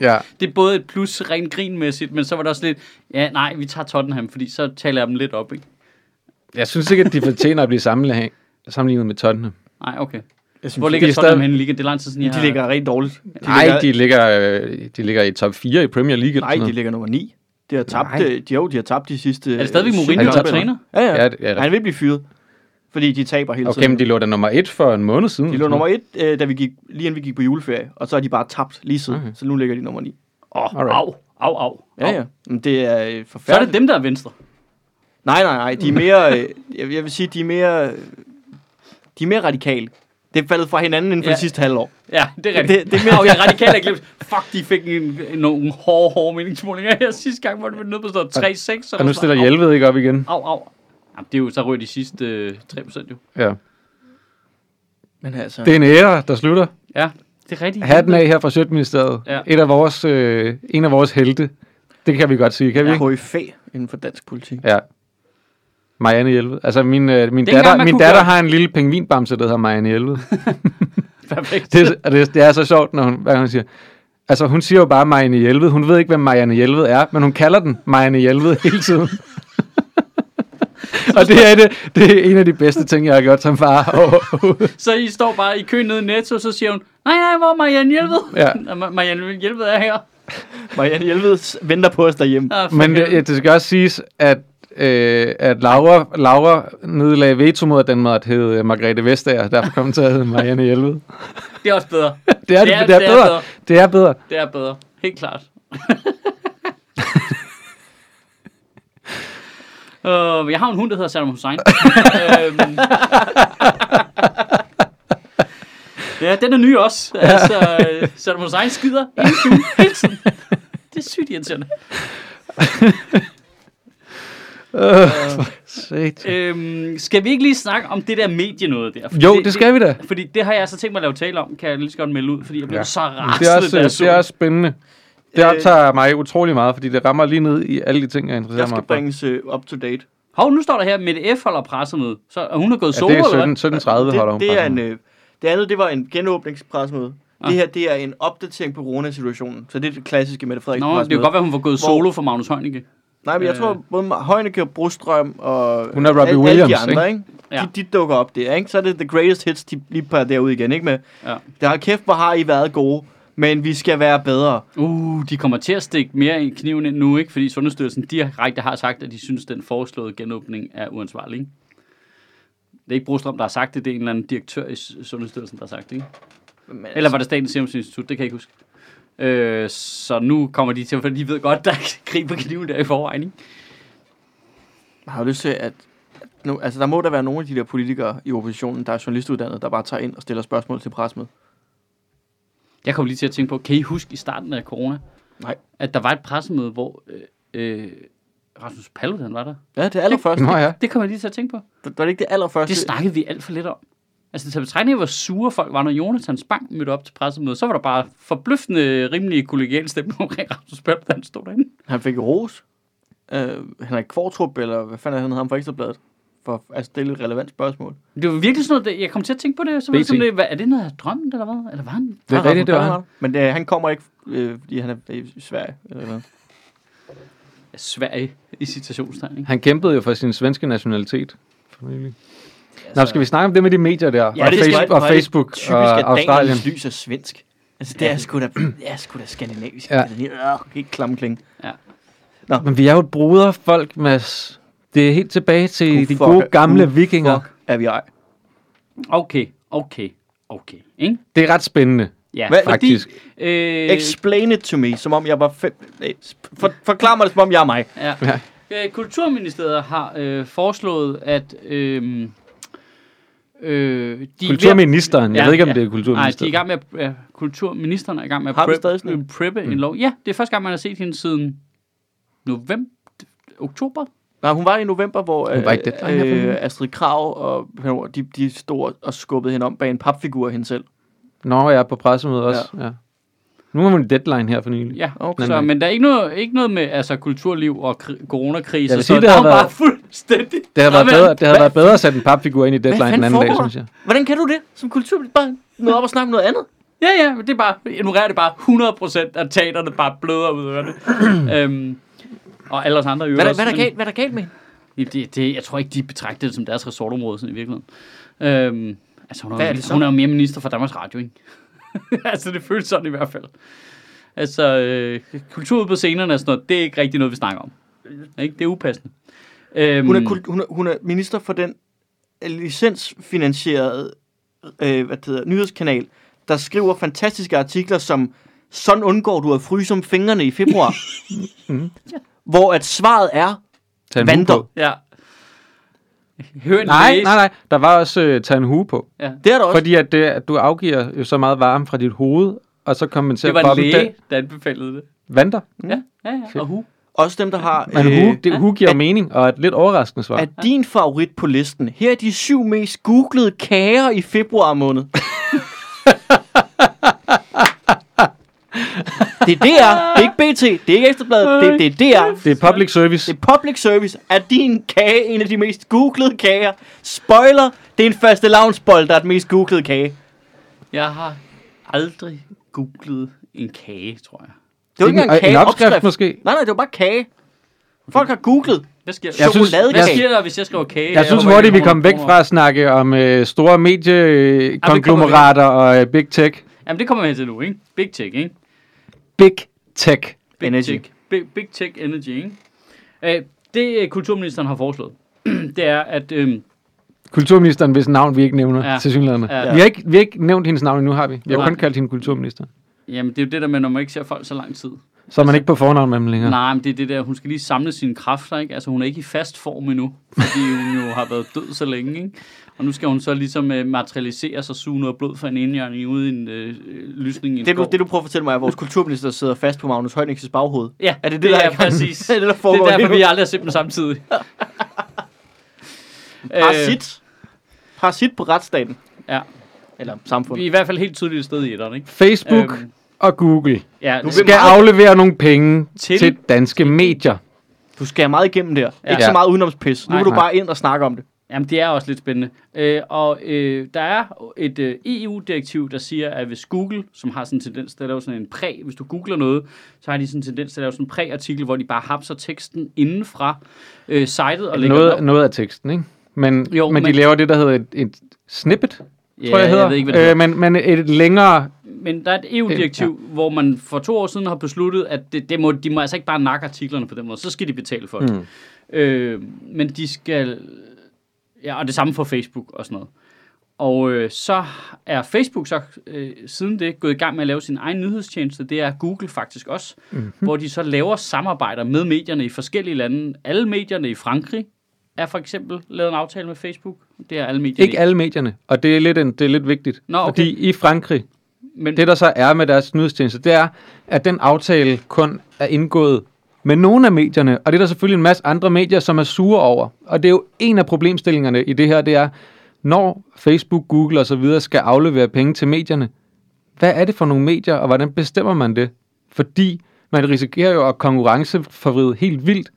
Ja.
Det er både et plus rent grinmæssigt, men så var det også lidt, ja, nej, vi tager Tottenham, fordi så taler jeg dem lidt op, ikke?
Jeg synes ikke, at de fortjener at blive sammenlignet, sammenlignet med Tottenham.
Nej, okay.
Jeg synes,
Hvor ligger
de
Tottenham
stadig-
henne i ligaen? Det er lang tid siden, jeg
de
har...
ligger rigtig dårligt. De
Nej,
ligger,
de ligger, øh, de ligger i top 4 i Premier League.
nej, de ligger nummer 9. De har tabt,
Nej.
øh, de, jo, de har tabt de sidste...
Er det stadigvæk
øh,
Mourinho,
der er
træner?
Ja, ja.
Ja, det- ja, det-
Han vil blive fyret. Fordi de taber hele
Okay,
tiden.
men de lå da nummer 1 for en måned siden.
De lå nummer 1, øh, da vi gik, lige inden vi gik på juleferie. Og så har de bare tabt lige siden.
Okay.
Så nu ligger de nummer 9.
Åh, oh,
Alright.
au, au, au.
Ja, ja. Men det er øh,
Så er
forfærdeligt.
det dem, der er venstre.
Nej, nej, nej. De er mere... Jeg, jeg vil sige, de er mere... De er mere radikale. Det er faldet fra hinanden inden for
Ja.
ja. de sidste halvår.
Ja, det er rigtigt.
Det- det er mere-
Au, <laughs> jeg er radikalt ikke glemt. Fuck, de fik en, en, nogle hårde, hårde meningsmålinger her <laughs> sidste gang, hvor det var nede på sådan 3-6.
Og nu stiller Hjelved ikke op igen.
Au, au. Jamen, det er jo så rødt de sidste øh, 3% jo.
Ja.
Men altså...
Det er en ære, der slutter.
Ja, det er rigtigt.
Hatten af her fra Sjøtministeriet.
Ja.
Et af vores, øh, en af vores helte. Det kan vi godt sige, kan vi ikke?
KFA inden for dansk politik.
Ja. Marianne Hjelved. Altså, min, øh, min
er engang,
datter, min datter
gøre.
har en lille pengvinbamse, der hedder Marianne Hjelved. <laughs>
Perfekt.
det, det, det er så sjovt, når hun, hvad hun siger. Altså, hun siger jo bare Marianne Hjelved. Hun ved ikke, hvem Marianne Hjelved er, men hun kalder den Marianne Hjelved hele tiden. <laughs> og det er, det, det er en af de bedste ting, jeg har gjort som far. <laughs>
Så I står bare i køen nede i Netto, så siger hun, nej, nej, hvor er Marianne Hjelved?
Ja.
Ma- Marianne Hjelved er her.
Marianne Hjelved venter på os derhjemme.
Ah,
Men det, det skal også siges, at, øh, at Laura, Laura nedlagde veto mod, at den måtte hedde Margrethe Vestager. Derfor kom til at hedde Marianne Hjelved. <laughs>
det er også bedre. <laughs>
Det er, det, er, det er, bedre.
bedre.
Det er bedre.
Det er bedre. Helt klart. uh, <laughs> jeg har en hund, der hedder Saddam Hussein. øhm, ja, den er ny også. Altså, øh, Saddam Hussein skider. Hele tiden. Det er sygt irriterende.
Øh.
Øhm, skal vi ikke lige snakke om det der medie noget der? Fordi
Jo, det skal vi da.
Fordi det har jeg altså tænkt mig at lave tale om, kan jeg lige så godt melde ud, fordi jeg blev
Ja.
så
Det er,
rasende,
også,
så
det er også spændende. Det
Øh,
optager mig utrolig meget, fordi det rammer lige ned i alle de ting, jeg interesserer
Jeg skal
mig
bringes uh, up to date.
Hov, nu står der her, Mette F. holder pressemøde. Så og hun er gået
Ja,
solo,
det er
eller hvad?
17, 17.30 holder hun
det, det, er en, øh, det andet, det var en genåbningspressemøde.
Ah.
Det her, det er en opdatering på corona-situationen. Så det er det klassiske Mette Frederiksen
Nå, det kan godt være, hun var gået
Hvor-
solo for Magnus Heunicke.
Nej, men jeg
Øh.
tror, både Højneke, Brostrøm og
Hun er Robbie
alle,
Williams,
alle de andre, ikke?
Ja.
De, de dukker op der, ikke? Så er det The Greatest Hits, de lige på derude igen, ikke? Med,
Ja.
der har kæft, hvor har I været gode, men vi skal være bedre.
Uh, de kommer til at stikke mere i kniven end nu, ikke? Fordi Sundhedsstyrelsen direkte har sagt, at de synes, at den foreslåede genåbning er uansvarlig, ikke? Det er ikke Brostrøm, der har sagt det, det er en eller anden direktør i Sundhedsstyrelsen, der har sagt det, ikke?
Men,
Eller var det Statens Serum Institut, det kan jeg ikke huske. Øh, så nu kommer de til, for de ved godt, <laughs> der er krig på kniven der i forvejen, ikke?
Har du lyst til, at... Nu, altså, der må der være nogle af de der politikere i oppositionen, der er journalistuddannede, der bare tager ind og stiller spørgsmål til pressemødet.
Jeg kom lige til at tænke på, kan I huske i starten af corona,
Nej.
at der var et pressemøde, hvor øh, øh, Rasmus Paludan var der?
Ja, det allerførste.
Nå ja.
Det kommer jeg lige til at tænke på.
Det var det ikke det allerførste.
Det snakkede vi alt for lidt om. Altså, til betragtning hvor sure folk var, når Jonathan Spang mødte op til pressemødet, så var der bare forbløffende rimelig kollegial stemning omkring Rasmus Paludan, da han stod derinde.
Han fik ros. Uh, Henrik Kvartrup, eller hvad fanden er han, ham fra Ekstrabladet, for at stille et relevant spørgsmål.
Det var virkelig sådan noget, jeg kom til at tænke på det, så var det
BT.
sådan, det, hvad, er det noget af drømmen, eller hvad? Eller var han?
Det er rigtigt, det var han.
Men uh, han kommer ikke, øh, fordi han er i Sverige. Eller hvad.
Ja, Sverige i citationstegn?
Han kæmpede jo for sin svenske nationalitet. For nylig. Nå, skal vi snakke om det med de medier der?
Ja,
og,
det skal
Facebook,
vi.
og
er
Facebook
Typisk,
og
at
Australien.
Daniels lys er svensk. Altså, det er sgu da, det er sgu da skandinavisk.
Ja.
Ja. Det er helt klamkling.
Men vi er jo et broderfolk, Mads. Det er helt tilbage til
Gud
de
fuck-
gode gamle
Gud
vikinger.
Fuck, er vi ej.
Okay, okay, okay, ikke?
Det er ret spændende,
Ja,
Hvad-
fordi...
faktisk.
Øh,
Explain it to me, som om jeg var fem... For, forklar mig det, som om jeg er mig.
Ja.
Ja.
Øh, Kulturministeriet har øh, foreslået, at... Øh, øh, de
Kulturministeren. Jeg
Ja,
ved ikke, om
ja.
det er
Nej, de er i
kulturministeren.
gang med at, ja, kulturministeren er i gang med at
Har
prep,
stadig sådan en?
øh, preppe mm. en lov. Ja, det er første gang, man har set hende siden november, oktober.
Nej, hun var i november, hvor
Hun var ikke
øh,
nylig.
Astrid Krav og de, de stod og skubbede hende om bag en papfigur af hende selv.
Nå, jeg er på pressemødet også. Ja. Nu har vi en deadline her for nylig.
Ja,
Okay.
så, men der er ikke noget, ikke noget med altså, kulturliv og kri- coronakrise,
Jeg vil
så
sige, det
der
har
er
været-
bare fuldstændig...
Det havde været bedre, det havde
hvad-
været bedre at sætte en papfigur ind i deadline den anden dag, synes jeg.
Hvordan kan du det som kultur? Bare noget op og snakke om noget andet?
Ja, ja, men det er bare, ignorerer det bare 100% af teaterne bare bløder ud af det. <clears throat> øhm, og alle os andre i
Hvad, er
øvrigt
hvad, er der galt, hvad er der galt med
Det, det, jeg tror ikke, de betragter det som deres resortområde sådan i virkeligheden. Øhm, altså, hun er,
Hvad er det så?
hun er jo mere minister for Danmarks Radio, ikke? <laughs> altså, det føles sådan i hvert fald. Altså, øh, kultur på scenerne og sådan noget, det er ikke rigtig noget, vi snakker om. Ikke? Det er upassende. Øhm,
Hun er, kul- hun er, hun er minister for den licensfinansierede øh, hvad det hedder, nyhedskanal, der skriver fantastiske artikler som Sådan undgår du at fryse om fingrene i februar. <laughs>
Mhm.
Hvor at svaret er, Vandter.
Ja. <laughs> Hør en
Nej, nej, nej. Der var også uh, tage en hue på.
Ja.
det er der også.
Fordi at, det, at du afgiver jo så meget varme fra dit hoved, og så kommenterer
Det var en
kroppen,
læge,
det-
der anbefalede det.
Vanter.
Ja, ja, ja. Og hu.
Også dem, der har...
Men hue, det,
ja.
hue giver
at-
mening, og et lidt overraskende svar.
er din favorit på listen. Her er de syv mest googlede kager i februar måned. Det er DR. Det er ikke BT. Det er ikke Ekstrabladet. Det, det er DR.
Det er public service.
Det er public service. Er din kage en af de mest googlede kager? Spoiler. Det er en faste lavnsbold, der er den mest googlede kage.
Jeg har aldrig googlet en kage, tror jeg.
Det var ikke engang
en,
en
en opskrift
kageopskrift.
måske.
Nej, nej, det var bare kage. Folk har googlet.
Hvad sker,
Jeg synes-
Hvad sker der, hvis jeg skriver kage?
Jeg synes hurtigt, vi kom væk
kommer-
fra at snakke om øh, store mediekonglomerater og øh, big tech.
Jamen, det kommer vi hen til nu, ikke? Big Tech, ikke?
Big tech.
Big
Energy.
Tech. Big, big Tech Energy, ikke? Øh, det, øh, kulturministeren har foreslået, <clears throat> det er, at... Øh,
Kulturministeren, hvis navn vi ikke nævner
Ja.
til synligheden.
Ja.
Ja. Vi, har ikke, vi har ikke nævnt hendes navn endnu, har vi? Vi har
Nej.
kun kaldt hende kulturminister.
jamen, det er jo det der med, når man ikke ser folk så lang tid.
Så er man ikke på fornavn med dem længere.
Nej, men det er det der, hun skal lige samle sine kræfter, ikke? Altså, hun er ikke i fast form endnu, fordi hun jo har været død så længe, ikke? Og nu skal hun så ligesom øh, materialisere sig, suge noget blod fra en indjørning ude i en øh, lysning i en
Det du,
skov.
det, du prøver at fortælle mig, er, at vores kulturminister sidder fast på Magnus Heunicks baghoved.
Ja,
Er det det,
det
der
er
er <laughs>
præcis.
Det er det, der
det
foregår
er
lige
derfor, vi aldrig har set dem samtidig. Øh, <laughs>
Parasit. Parasit på retsstaten.
Ja.
Eller
Vi
samfundet.
er i hvert fald helt tydeligt et sted i etteren, ikke?
Facebook
Øhm,
og Google
ja,
Nu vil
skal
meget-
aflevere nogle penge
Til-
til, danske medier.
Du skal meget igennem der.
Ja.
Ikke så meget udenomspis. Nu
Nej.
vil du
Nej.
bare ind og snakke om det.
Jamen, det er også lidt spændende. Øh, og øh, der er et øh, EU-direktiv, der siger, at hvis Google, som har sådan en tendens til at lave sådan en præ, hvis du googler noget, så har de sådan en tendens til at lave sådan en præ-artikel, hvor de bare hapser teksten inden fra øh, sitet og
Noget,
op.
noget af teksten, ikke? Men,
Jo,
jo, men,
men-
de laver det, der hedder et, et snippet,
Ja,
tror jeg, hedder.
jeg ved ikke, hvad det
øh, men, men et længere...
Men der er et EU-direktiv, ja. hvor man for to år siden har besluttet, at det, det må, de må altså ikke bare nakke artiklerne på den måde. Så skal de betale for det.
Mm.
Øh, men de skal... Ja, og det samme for Facebook og sådan noget. Og øh, så er Facebook så øh, siden det gået i gang med at lave sin egen nyhedstjeneste. Det er Google faktisk også. Mm-hmm. Hvor de så laver samarbejder med medierne i forskellige lande. Alle medierne i Frankrig er for eksempel lavet en aftale med Facebook. Det er alle medierne.
Ikke alle medierne, og det er lidt, en, det er lidt vigtigt.
Nå, okay.
Fordi i Frankrig,
men,
det der så er med deres nyhedstjeneste, det er, at den aftale kun er indgået med nogle af medierne, og det er der selvfølgelig en masse andre medier, som er sure over. Og det er jo en af problemstillingerne i det her, det er, når Facebook, Google og så videre skal aflevere penge til medierne, hvad er det for nogle medier, og hvordan bestemmer man det? Fordi man risikerer jo at konkurrenceforvride helt vildt,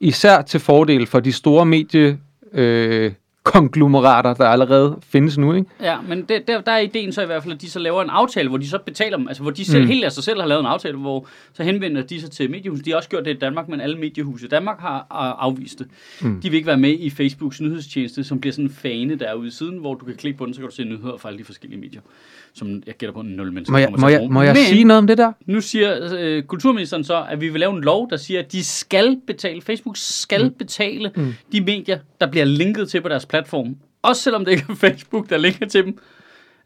især til fordel for de store medie øh, konglomerater, der allerede findes nu, ikke?
Ja, men det, der, der er ideen så i hvert fald, at de så laver en aftale, hvor de så betaler dem, altså hvor de selv,
Mm.
helt af sig selv har lavet en aftale, hvor så henvender de sig til mediehus. De har også gjort det i Danmark, men alle mediehuse i Danmark har afvist det.
Mm.
Mm. De vil ikke være med i Facebooks nyhedstjeneste, som bliver sådan en fane derude i siden, hvor du kan klikke på den, så kan du se nyheder fra alle de forskellige medier, som jeg gætter på, nul mennesker
Må jeg,
kommer til
må
at
jeg, må jeg
men,
sige noget om det der?
nu siger øh, kulturministeren så, at vi vil lave en lov, der siger, at de skal betale, Facebook skal mm. betale
Mm.
de medier, der bliver linket til på deres platform. Også selvom det ikke er <laughs> Facebook, der linker til dem.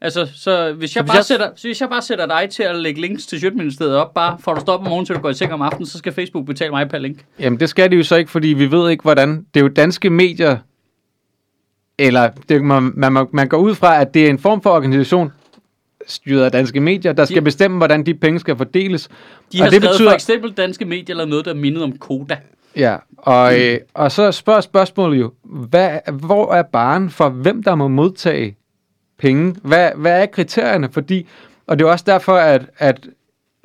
Altså, så hvis jeg,
hvis
bare,
jeg-
Sætter, så hvis jeg bare sætter dig til at lægge links til Sjøtministeriet op, bare for at op om morgenen, til du går i seng om aftenen, så skal Facebook betale mig per link.
Jamen, det skal de jo så ikke, fordi vi ved ikke, hvordan... Det er jo danske medier, eller det, man, man, man går ud fra, at det er en form for organisation, styret af danske medier, der skal
De-
bestemme, hvordan de penge skal fordeles.
De
Og
har
det
skrevet
betyder-
for eksempel danske medier eller noget, der mindede om Koda.
Ja, og, øh, og så spørger spørgsmålet jo, hvad, hvor er baren for, hvem der må modtage penge? Hvad, hvad er kriterierne? Fordi, og det er også derfor, at, at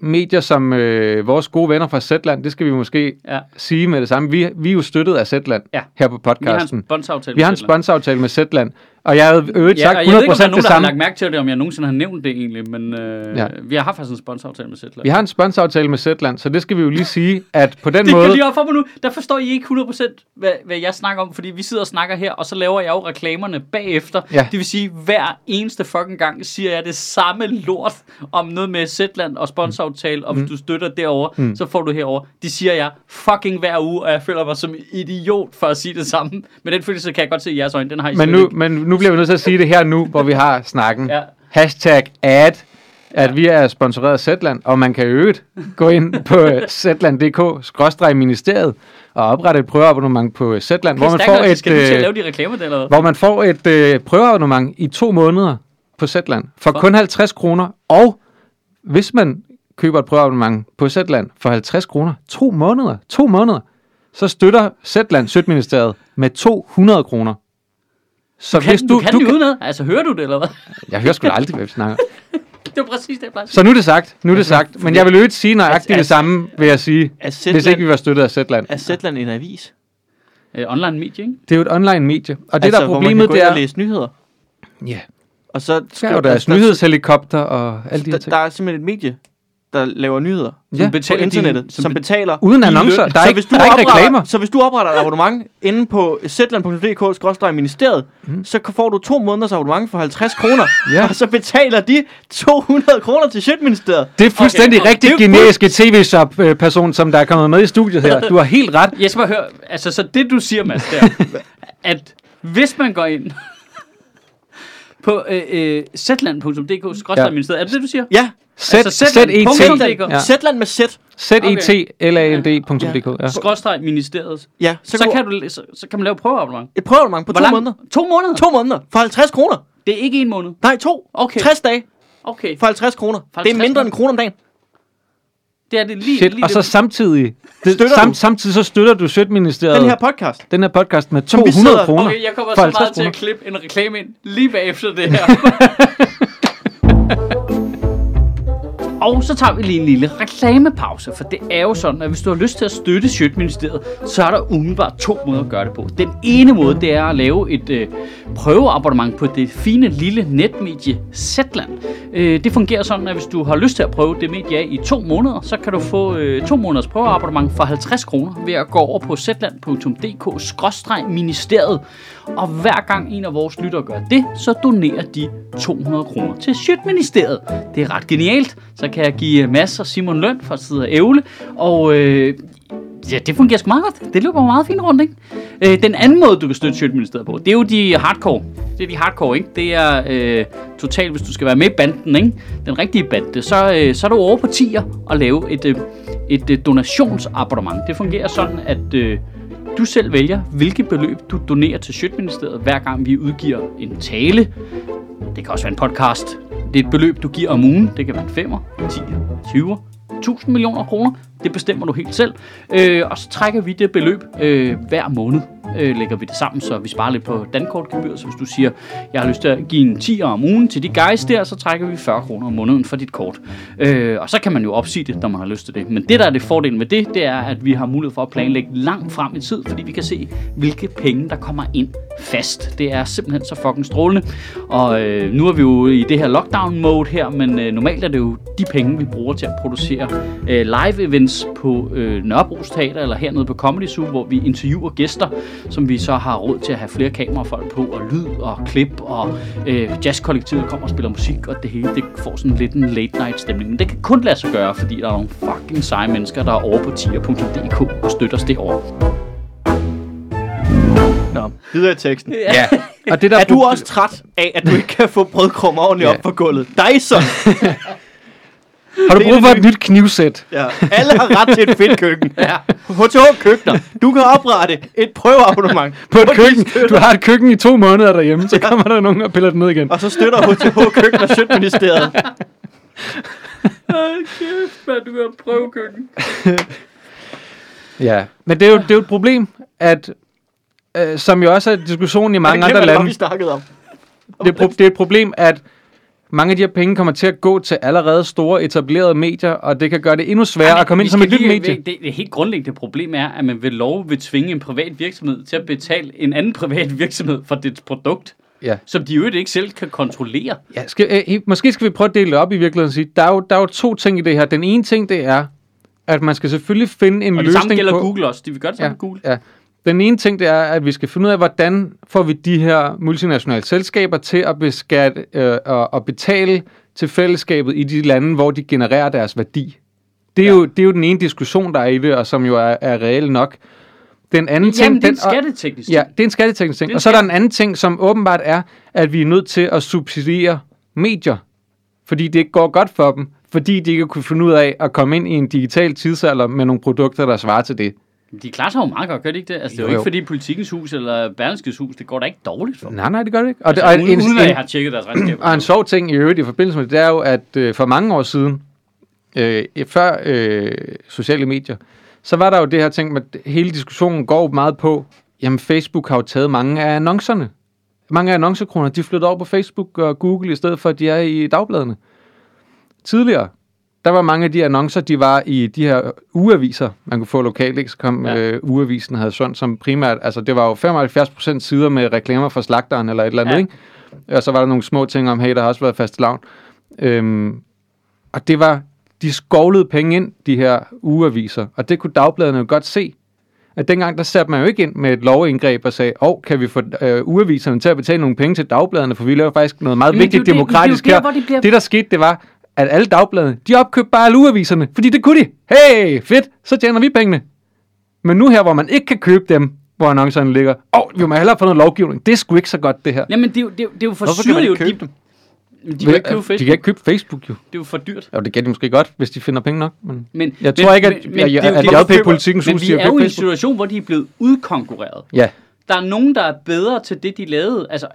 medier som øh, vores gode venner fra Zetland, det skal vi måske
Ja.
sige med det samme, vi, vi er jo støttet af Zetland
Ja.
her på
Vi har en
podcasten.
sponsoraftale.
Vi har en sponsoraftale med Zetland, og jeg havde øvrigt
Ja,
sagt
og jeg ved
100%
ikke, om der er
det
nogen, der har
samme.
lagt mærke til det, om jeg nogensinde har nævnt det egentlig, men øh,
Ja.
vi har haft faktisk en sponsoraftale med Zetland.
Vi har en sponsoraftale med Zetland, så det skal vi jo lige sige, at på den
Det
måde...
kan lige op for mig nu. Der forstår I ikke 100% hvad, hvad jeg snakker om, fordi vi sidder og snakker her, og så laver jeg jo reklamerne bagefter.
Ja.
Det vil sige, hver eneste fucking gang siger jeg det samme lort om noget med Zetland og sponsoraftale, og hvis du støtter derover,
Mm.
så får du herover. Det siger jeg fucking hver uge, og jeg føler mig som idiot for at sige det samme. Men den følelse kan jeg godt se i jeres øjne, den har I
Men nu,
ikke.
men nu bliver vi nødt til at sige det her nu, hvor vi har snakken.
Ja.
Hashtag ad, at vi er sponsoreret af Zetland, og man kan øvrigt gå ind på <laughs> zetland.dk-ministeriet og oprette et prøveabonnement på Zetland, hvor man, får et,
Skal du til at
øh,
lave de reklamer der, eller
hvor man får et øh, prøveabonnement i to måneder på Zetland for
For-
kun 50 kroner, og hvis man køber et prøveabonnement på Zetland for 50 kroner, to måneder, to måneder, så støtter Zetland Sødministeriet med 200 kroner. Så
Du kan, du, du kan du uden Altså, hører du det, eller hvad?
Jeg hører sgu aldrig, hvad vi snakker. <laughs>
det var præcis det, jeg plejer.
Så nu er det sagt, nu er det sagt. Men jeg vil øvrigt sige nøjagtigt
Altså,
det samme, vil jeg sige,
Er
hvis
Zetland,
ikke vi var støttet af Zetland.
er Zetland en avis?
Øh, online medie, ikke?
Det er jo et online medie, og det
altså,
der er
man
problemet,
kan
det er...
og læse nyheder.
Ja,
Og så
der er jo deres
der-
nyhedshelikopter og alle de her
Der,
ting.
der er simpelthen et medie, der laver nyheder
Ja,
på
betaler
internettet,
din-
som,
som be-
betaler
uden annoncer.
løn.
Der er
så
ikke,
hvis du
der er ikke
opretter-
reklamer.
Så hvis du opretter et abonnement inde på zetland.dk-ministeriet, mm. så kan- får du to måneders abonnement for 50 kroner.
Ja.
Og så betaler de 200 kroner til Sjøtministeriet.
Det er fuldstændig
Okay,
rigtig
er
generiske tv-shop-person, som der er kommet med i studiet her. <laughs> Du har helt ret.
Jeg skal bare høre, altså så det du siger, Mads, det er, <laughs> at hvis man går ind på øh, øh, zetland.dk, skrådstræk ministeriet, er det det, du siger?
Ja,
Z,
Altså, Zetland.
ZET,
Punktum.
ja.
Zetland med Z.
Z-E-T-L-A-N-D.dk. Ja.
Skrådstræk ministeriet.
Ja, så,
Så,
kan
du, så, så kan man lave prøveabonnement.
et prøveabonnement på
Hvor
to
lang-
måneder.
To måneder?
To måneder for 50 kroner.
Det er ikke en måned.
Nej, to.
Okay.
60 dage
Okay,
for 50 kroner.
For
Det er
50
mindre end en krone om dagen.
det er det lige,
Shit,
lige
og så samtidig, det,
Støtter
sam,
du?
samtidig så støtter du Sødministeriet,
Den her podcast.
den her podcast med
Som vi
200
sidder-
kroner.
Okay, jeg kommer så
50
meget til at klippe en reklame ind lige bagefter det her. <laughs> Og så tager vi lige en lille reklamepause, for det er jo sådan, at hvis du har lyst til at støtte Sjøtministeriet, så er der umiddelbart to måder at gøre det på. Den ene måde, det er at lave et øh, prøveabonnement på det fine lille netmedie Zetland. Øh, det fungerer sådan, at hvis du har lyst til at prøve det medie af i to måneder, så kan du få øh, to måneders prøveabonnement for 50 kroner ved at gå over på zetland.dk-ministeriet. Og hver gang en af vores lyttere gør det, så donerer de 200 kroner til Sjøtministeriet. Det er ret genialt. Så kan jeg give øh, masser Simon løn for at sidde og ævle. Og øh, ja, det fungerer sgu meget godt. Det løber meget fint rundt, ikke? Øh, den anden måde, du kan støtte Sjøtministeriet på, det er jo de hardcore. Det er de hardcore, ikke? Det er øh, totalt, hvis du skal være med i banden, ikke? Den rigtige bande. Så, øh, så er du over på tier og lave et, øh, et øh, donationsabonnement. Det fungerer sådan, at øh, du selv vælger, hvilket beløb du donerer til Sjøtministeriet, hver gang vi udgiver en tale. Det kan også være en podcast. Det er et beløb, du giver om ugen. Det kan være en 5'er, 10, 20, 1000 millioner kroner. Det bestemmer du helt selv. Øh, og så trækker vi det beløb øh, hver måned øh, lægger vi det sammen, så vi sparer lidt på dankortgebyr. Så hvis du siger, jeg har lyst til at give en 10 om ugen til de guys der, så trækker vi 40 kroner om måneden for dit kort. Øh, og så kan man jo opsige det, når man har lyst til det. Men det, der er det fordel med det, det er, at vi har mulighed for at planlægge langt frem i tid, fordi vi kan se, hvilke penge, der kommer ind fast. Det er simpelthen så fucking strålende. Og øh, nu er vi jo i det her lockdown-mode her, men øh, normalt er det jo de penge, vi bruger til at producere øh, live-events på øh, Nørrebros Teater eller hernede på Comedy Zoo, hvor vi interviewer gæster, som vi så har råd til at have flere kamerafolk på, og lyd og klip, og øh, jazzkollektivet kommer og spiller musik, og det hele det får sådan lidt en late night stemning. Men det kan kun lade sig gøre, fordi der er nogle fucking seje mennesker, der er over på tier.dk og støtter os derovre.
Nå, videre i teksten.
Ja. <laughs> Og det der
Er du også træt af, at du ikke kan få brødkrummer ordentligt
Ja.
op på gulvet? Dyson! <laughs>
har du
det er
brug for
det
et nyt knivsæt?
Ja. Alle har ret til et fedt køkken. <laughs> Ja. HTH Køkkener. Du kan oprette et prøveabonnement
På et køkken. Du har et køkken i to måneder derhjemme, så kommer der nogen og piller det ned igen.
Og så støtter HTH Køkkener Sjøtministeriet. <laughs>
Hold kæft, man, du kan prøve køkken.
Ja, men det er jo, det er jo et problem, at øh, som jo også er diskussionen i mange andre
det
lande,
vi snakkede om.
det er, pro- det er et problem, at mange af de her penge kommer til at gå til allerede store etablerede medier, og det kan gøre det endnu sværere at komme ind som et nyt medie.
Det, det helt grundlæggende problem er, at man ved lov vil tvinge en privat virksomhed til at betale en anden privat virksomhed for dets produkt,
Ja.
som de jo ikke selv kan kontrollere.
Ja, skal, øh, måske skal vi prøve at dele det op i virkeligheden og sige, der er, jo, der er jo to ting i det her. Den ene ting, det er, at man skal selvfølgelig finde en
Og det
løsning
samme gælder
på...
Google også. De vil gøre det samme
Ja,
med Google.
ja. Den ene ting, det er, at vi skal finde ud af, hvordan får vi de her multinationale selskaber til at beskatte øh, og, og betale til fællesskabet i de lande, hvor de genererer deres værdi. Det er, ja. jo, det er jo den ene diskussion, der er i det, og som jo er, er reel nok. Den anden ting...
Jamen, det er en skatteteknisk
Ja, det er en skatteteknisk ting.
En
Og så er der en anden ting, som åbenbart er, at vi er nødt til at subsidiere medier, fordi det ikke går godt for dem, fordi de ikke kunne finde ud af at komme ind i en digital tidsalder med nogle produkter, der svarer til det.
De klarer sig jo meget godt, gør de ikke det? Altså, det er jo,
Jo,
ikke fordi Politikens Hus eller Berlingskes Hus, det går da ikke dårligt for dem.
Nej, nej, det gør det ikke. Og,
Altså,
og,
uden,
en,
uden at jeg har tjekket deres regnskaber. <clears throat>
og en sjov ting i øvrigt i forbindelse med det, det er jo, at øh, for mange år siden, øh, før øh, sociale medier, så var der jo det her ting, at hele diskussionen går meget på, jamen Facebook har jo taget mange af annoncerne. Mange af annoncekroner, de flytter over på Facebook og Google, i stedet for at de er i dagbladene. Tidligere, der var mange af de annoncer, de var i de her ugeaviser, man kunne få lokalt, ikke? Så kom
Ja.
øh, ugeavisen havde sådan som primært, altså det var jo 75% sider med reklamer fra slagteren eller et eller andet,
Ja.
ikke? Og så var der nogle små ting om, hey, der har også været fast lavn. Øhm, og det var, de skovlede penge ind, de her ugeaviser, og det kunne dagbladene jo godt se. At dengang, der satte man jo ikke ind med et lovindgreb og sagde, åh, oh, kan vi få øh, ugeaviserne til at betale nogle penge til dagbladene, for vi laver faktisk noget meget
Men det
vigtigt
det-
demokratisk
det er
her.
der, hvor de bliver-
Det, der skete, det var, at alle dagbladene, de opkøbte bare alle ugeaviserne, fordi det kunne de. Hey, fedt, så tjener vi pengene. Men nu her, hvor man ikke kan købe dem, hvor annoncerne ligger, åh, oh, vi må hellere få noget lovgivning. Det er sgu ikke så godt, det her.
Jamen, det er jo, det er, jo- det er jo for
Hvorfor kan man ikke købe
de,
dem?
De kan ikke købe
De
Facebook.
kan ikke købe Facebook, jo.
Det er jo for dyrt.
Jo, det kan de måske godt, hvis de finder penge nok. Men
Men,
jeg tror ikke, at,
men-
at,
men det er jo
at,
det,
at
hvorfor
JP Politikens
Men
Hus
vi
siger,
er jo i en situation, hvor de er blevet udkonkurreret.
Ja.
Der er nogen, der er bedre til det, de lavede. Altså,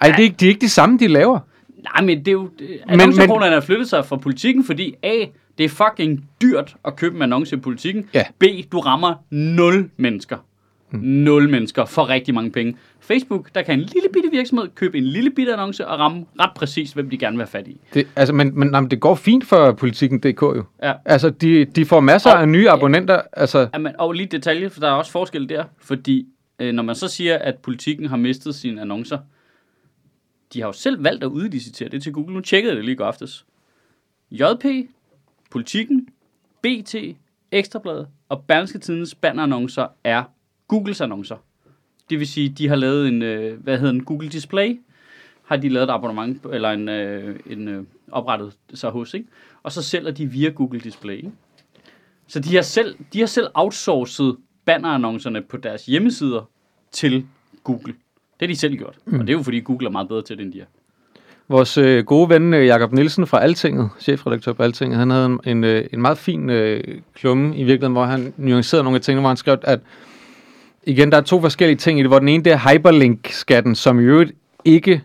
Ej, det er, ikke, de er ikke de samme, de laver.
Nej, men det er jo...
Men-
Annoncekronerne har flyttet sig fra politikken, fordi A, det er fucking dyrt at købe en annonce i politikken.
Ja.
B, du rammer 0 mennesker.
Hmm.
0 mennesker for rigtig mange penge. Facebook, der kan en lille bitte virksomhed købe en lille bitte annonce og ramme ret præcis, hvem de gerne vil have fat i.
Det, altså, men, men jamen, det går fint for politikken.dk jo.
Ja.
Altså, de, de får masser
Og-
af nye abonnenter. Altså,
Jamen, og lige detalje, for der er også forskel der, fordi øh, når man så siger, at politikken har mistet sine annoncer, de har jo selv valgt at udlicitere det til Google. Nu tjekkede jeg det lige i går aftes. JP, Politiken, BT, Ekstrabladet og Berlingske Tidens bannerannoncer er Googles annoncer. Det vil sige, de har lavet en, øh, hvad hedder en Google Display, har de lavet et abonnement, eller en, øh, en øh, oprettet sig hos, ikke? Og så sælger de via Google Display, ikke? Så de har selv, de har selv outsourcet bannerannoncerne på deres hjemmesider til Google. Det har de selv gjort. Mm. Og det er jo fordi Google er meget bedre til det, end de er.
vores øh, gode ven øh, Jakob Nielsen fra Altinget, chefredaktør på Altinget, han havde en, en, øh, en meget fin øh, klumme i virkeligheden, hvor han nuancerede nogle af tingene, hvor han skrev, at igen, der er to forskellige ting i det, hvor den ene, det er hyperlink-skatten, som i øvrigt ikke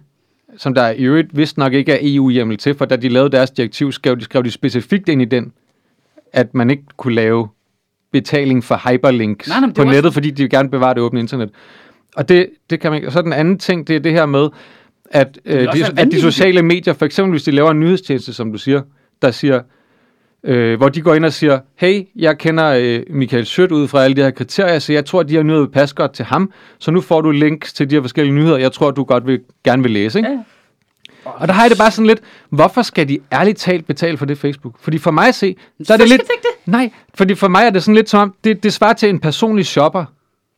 som der i øvrigt vist nok ikke er EU-hjemmel til, for da de lavede deres direktiv, skrev de, skrev de specifikt ind i den, at man ikke kunne lave betaling for hyperlinks
Nej, nej,
på nettet,
også-
fordi de gerne bevare det åbne internet. Og det, det kan man, og så den anden ting, det er det her med, at, øh, de, at de sociale medier, for eksempel hvis de laver en nyhedstjeneste, som du siger, der siger, øh, hvor de går ind og siger, hey, jeg kender øh, Michael Schødt ud fra alle de her kriterier, så jeg tror, de her nyheder vil passe godt til ham, så nu får du links til de her forskellige nyheder, jeg tror, du godt vil, gerne vil læse. Ikke?
Ja.
Og der har jeg det bare sådan lidt, hvorfor skal de ærligt talt betale for det Facebook? Fordi for mig at se, så er det lidt...
det?
Nej, fordi for mig er det sådan lidt som om, det, det svarer til en personlig shopper.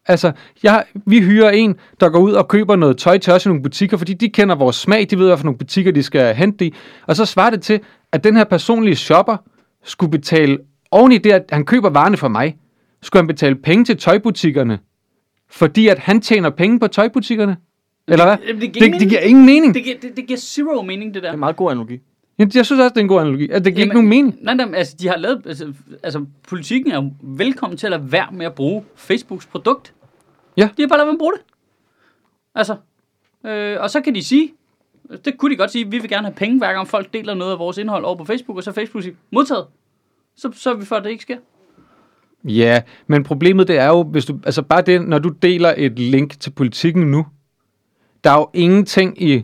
Altså, jeg, vi hyrer en, der går ud og køber noget tøj til os i nogle butikker, fordi de kender vores smag, de ved, hvad for nogle butikker, de skal hente i. Og så svarer det til, at den her personlige shopper skulle betale, oven i det, at han køber varerne for mig, skulle han betale penge til tøjbutikkerne, fordi at han tjener penge på tøjbutikkerne? Eller hvad?
Jamen, det giver
det,
ingen
det giver
mening.
ingen mening.
Det giver, det, det giver zero mening, det der.
Det er en meget god analogi.
Jamen, jeg synes også, det er en god analogi. Altså, det giver ikke nogen mening.
Nej, nej, altså, de har lavet, altså, altså, politikken er velkommen til at være med at bruge Facebooks produkt.
Ja.
De har bare lavet med at bruge det. Altså, øh, og så kan de sige, det kunne de godt sige, vi vil gerne have penge, hver gang folk deler noget af vores indhold over på Facebook, og så Facebook siger, modtaget. Så, så er vi for, at det ikke sker.
Ja, men problemet det er jo, hvis du, altså bare det, når du deler et link til politikken nu, der er jo ingenting i,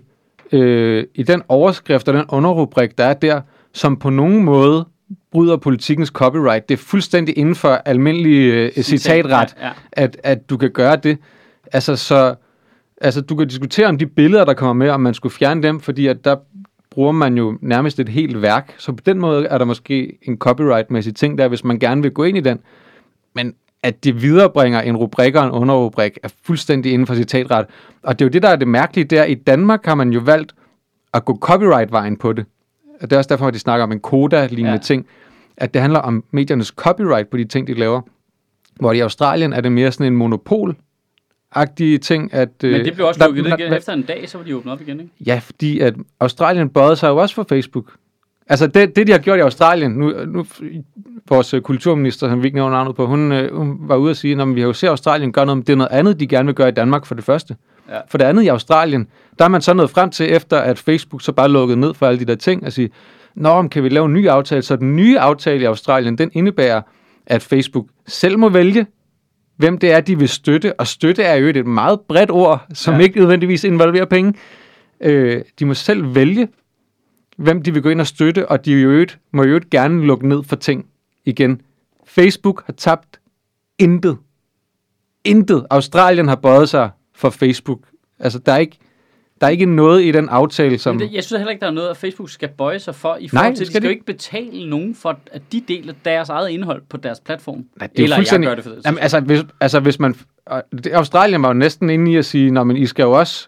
øh, i den overskrift og den underrubrik, der er der, som på nogen måde bryder politikens copyright. Det er fuldstændig inden for almindelig øh, citatret,
Ja, ja.
at, at du kan gøre det. Altså, så, altså, du kan diskutere om de billeder, der kommer med, om man skulle fjerne dem, fordi at der bruger man jo nærmest et helt værk. Så på den måde er der måske en copyright-mæssig ting der, hvis man gerne vil gå ind i den. Men at det viderebringer en rubrik og en underrubrik er fuldstændig inden for citatret. Og det er jo det, der er det mærkelige der. I Danmark har man jo valgt at gå copyright-vejen på det. Og det er også derfor, at de snakker om en koda-lignende
Ja.
ting. At det handler om mediernes copyright på de ting, de laver. Hvor i Australien er det mere sådan en monopol agtige ting, at...
Men det blev også
der-
lukket
der-
igen. Efter en dag, så var de åbnet op igen, ikke?
Ja, fordi at Australien bøjede sig jo også for Facebook. Altså det, det de har gjort i Australien, nu, nu vores øh, kulturminister, som vi ikke nævner navnet på, hun, øh, hun var ude at sige, at vi har jo set Australien gøre noget, men det er noget andet, de gerne vil gøre i Danmark for det første.
Ja.
For det andet i Australien, der er man så nået frem til, efter at Facebook så bare lukkede ned for alle de der ting, at sige, Nå, men kan vi lave en ny aftale? Så den nye aftale i Australien, den indebærer, at Facebook selv må vælge, hvem det er, de vil støtte. Og støtte er jo et meget bredt ord, som
Ja.
ja. ikke nødvendigvis involverer penge. Øh, de må selv vælge, hvem de vil gå ind og støtte, og de jo øvrigt, må jo øvrigt gerne lukke ned for ting igen. Facebook har tabt intet. Intet. Australien har bøjet sig for Facebook. Altså, der er ikke, der er ikke noget i den aftale, som...
Men det, jeg synes heller ikke, der er noget, at Facebook skal bøje sig for, i
Nej,
forhold til,
det
at de
skal
skal jo
de
ikke betale nogen for, at de deler deres eget indhold på deres platform.
Nej, det er
Eller
fuldstændig...
jeg gør det for det.
Jamen, altså, hvis, altså, hvis man... Australien var jo næsten inde i at sige, Nå, men I skal jo også...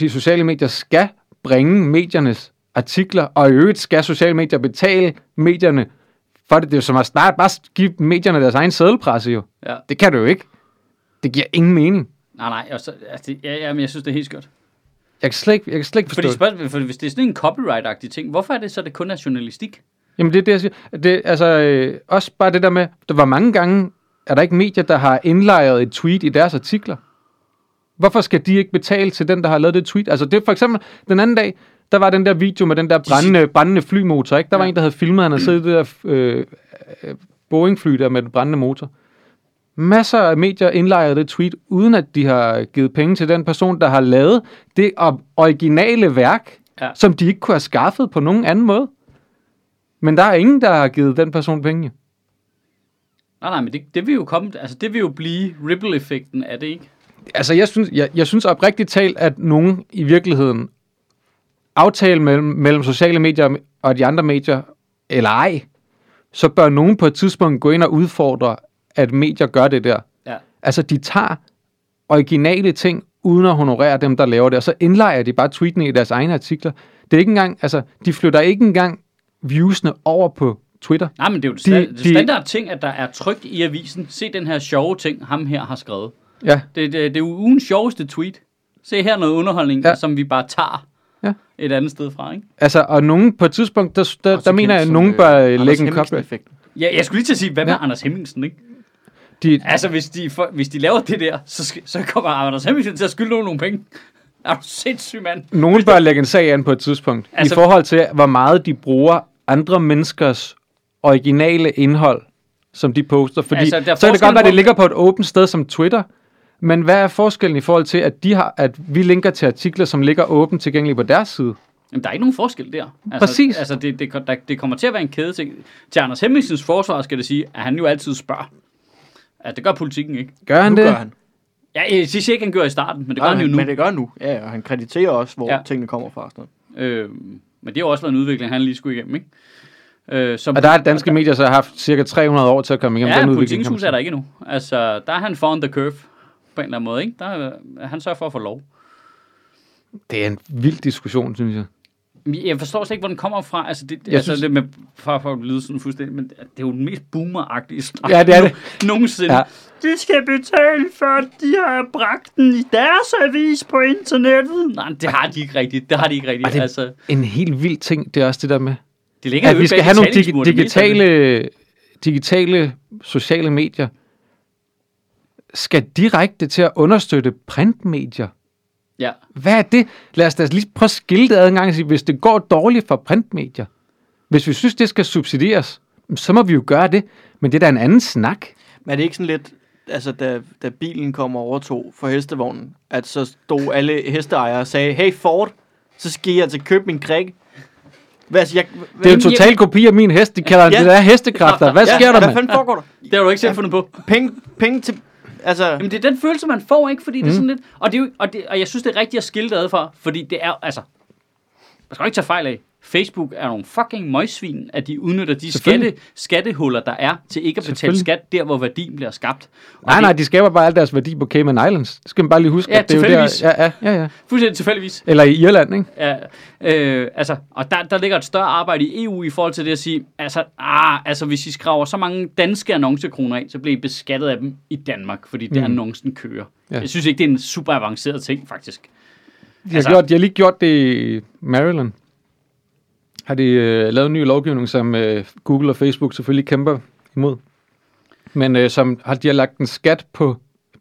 De sociale medier skal bringe mediernes artikler, og i øvrigt skal sociale medier betale medierne for det. Det er jo som at snart bare give medierne deres egen sædelpresse jo.
Ja.
Det kan du jo ikke. Det giver ingen mening.
Nej, nej, og så, altså, det, ja, ja, men jeg synes, det er helt skørt.
Jeg kan slet ikke, jeg kan slet ikke forstå
Fordi,
det.
spørgsmålet, for hvis det er sådan en copyright-agtig ting, hvorfor er det så, det kun er journalistik?
Jamen det er det, jeg siger. Det, altså, øh, også bare det der med, der var mange gange, er der ikke medier, der har indlejret et tweet i deres artikler? Hvorfor skal de ikke betale til den, der har lavet det tweet? Altså det er for eksempel, den anden dag, der var den der video med den der brændende, brændende flymotor, ikke? Der var
Ja.
en, der havde filmet, han havde siddet i det der øh, øh, Boeing-fly der med den brændende motor. Masser af medier indlejrede det tweet, uden at de har givet penge til den person, der har lavet det originale værk,
Ja.
som de ikke kunne have skaffet på nogen anden måde. Men der er ingen, der har givet den person penge.
Nej, nej, men det, det vil jo komme, altså det vil jo blive ripple-effekten af det, ikke?
Altså, jeg synes, jeg, jeg synes oprigtigt talt, at nogen i virkeligheden aftale mellem, mellem sociale medier og de andre medier, eller ej, så bør nogen på et tidspunkt gå ind og udfordre, at medier gør det der.
Ja.
Altså, de tager originale ting, uden at honorere dem, der laver det, og så indlejer de bare tweetene i deres egne artikler. Det er ikke engang, altså, de flytter ikke engang viewsene over på Twitter.
Nej, men det er jo det,
De-
det
de-
standard ting, at der er trygt i avisen. Se den her sjove ting, ham her har skrevet.
Ja,
Det, det, det er jo ugens sjoveste tweet. Se her noget underholdning. Ja. som vi bare tager
Ja.
et andet sted fra, ikke?
altså, og nogen på et tidspunkt, der, der, der mener jeg, at nogen
øh,
bør
Anders
lægge en copyright.
Ja, jeg skulle lige til at sige, hvad med
Ja.
Anders Hemmingsen, ikke?
De,
Altså, hvis de, for, hvis de laver det der, så, skal, så kommer Anders Hemmingsen til at skylde nogen nogle penge. Er du sindssyg, mand?
Nogen bør lægge en sag an på et tidspunkt, altså, i forhold til, hvor meget de bruger andre menneskers originale indhold, som de poster. Fordi
Altså,
så kan det godt være, at det ligger på et åbent sted som Twitter, Men hvad er forskellen i forhold til, at, de har, at vi linker til artikler, som ligger åbent tilgængelige på deres side?
Jamen, der er ikke nogen forskel der. Altså,
Præcis.
Altså, det, det, der, det kommer til at være en kæde til, til Anders Hemmingsens forsvar, skal det sige, at han jo altid spørger. Ja, det gør politikken ikke.
Gør han
Nu
det?
gør han.
Ja, jeg siger ikke, han gør i starten, men det gør
Nej,
han jo nu.
Men det gør han nu. Ja, og han krediterer også, hvor
Ja.
ja. tingene kommer fra. Sådan.
Øh, men det har jo også været en udvikling, han lige skulle igennem, ikke? Øh, som,
Og der er danske medier, så har haft cirka 300 år til at komme igennem
Ja,
den udvikling.
politikens
kan man
hus er der ikke endnu. Altså, der er han foran the curve, på en eller anden måde, ikke? Der er, han sørger for at få lov.
Det er en vild diskussion, synes jeg.
Jeg forstår slet ikke, hvor den kommer fra. Altså, det,
Jeg
altså,
synes-
det med, for, for at lyde sådan fuldstændig, men det er jo den mest boomeragtige snak
Ja, det er det.
nogensinde.
Ja.
De skal betale for, at de har bragt den i deres avis på internettet. Nej, det har de ikke rigtigt. Det har de ikke rigtigt.
Det-
Altså,
En helt vild ting, det er også det der med,
det ligger
at
jo
vi skal have nogle
det.
digitale, digitale sociale medier, skal direkte til at understøtte printmedier.
Ja.
Hvad er det? Lad os da lige prøve at skille det ad en gang og sige, hvis det går dårligt for printmedier, hvis vi synes, det skal subsidieres, så må vi jo gøre det. Men det er da en anden snak.
Men er det ikke sådan lidt, altså da, da bilen kom og overtog for hestevognen, at så stod alle hesteejere og sagde, hey Ford, så skal jeg altså købe min krik. Hvad, altså, jeg,
Det er jo en total kopi af min hest. De kalder ja.
Ja.
det der hestekræfter. Hvad sker der,
Hvad
mand?
fanden foregår der?
Det har du ikke selv fundet på.
Penge, penge til... Altså,
Jamen, det er den følelse, man får, ikke? Fordi det er sådan lidt... Og, det er jo, og, det, og jeg synes, det er rigtigt at skille det ad for, fordi det er, altså... Man skal jo ikke tage fejl af. Facebook er nogle fucking møgsvin, at de udnytter de skatte, skattehuller, der er, til ikke at betale skat der, hvor værdien bliver skabt. Og
Nej,
det,
nej, de skaber bare al deres værdi på Cayman Islands. Det skal man bare lige huske.
Ja,
at det er jo der, ja, ja, ja, ja.
Fuldstændig tilfældigvis.
Eller i Irland, ikke?
Ja, øh, altså, og der, der ligger et større arbejde i EU i forhold til det at sige, altså, ah, altså hvis I skraver så mange danske annoncekroner af, så bliver I beskattet af dem i Danmark, fordi det
Mm.
mm. annoncen kører.
Ja.
Jeg synes ikke, det er en super avanceret ting, faktisk.
De har,
Altså-
gjort, de har lige gjort det i Maryland. Har de øh, lavet en ny lovgivning, som øh, Google og Facebook selvfølgelig kæmper imod. Men øh, som har, de har lagt en skat på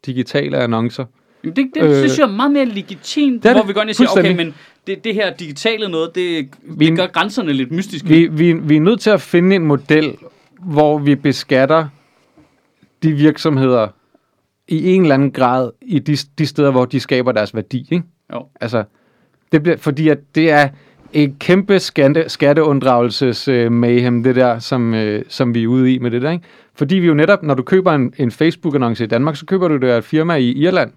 digitale annoncer.
Det, det,
Øh,
synes jeg er meget mere legitimt,
det
hvor
det.
vi går ind og siger, okay, men det, det her digitale noget, det,
Vi-
det gør grænserne lidt mystiske.
Vi, vi, vi er nødt til at finde en model, hvor vi beskatter de virksomheder i en eller anden grad i de, de steder, hvor de skaber deres værdi. Ikke?
Jo.
Altså, det bliver, fordi at det er et kæmpe skatte, skatteunddragelses øh, mayhem, det der, som, øh, som vi er ude i med det der. Ikke? Fordi vi jo netop, når du køber en, en Facebook-annonce i Danmark, så køber du det af et firma i Irland.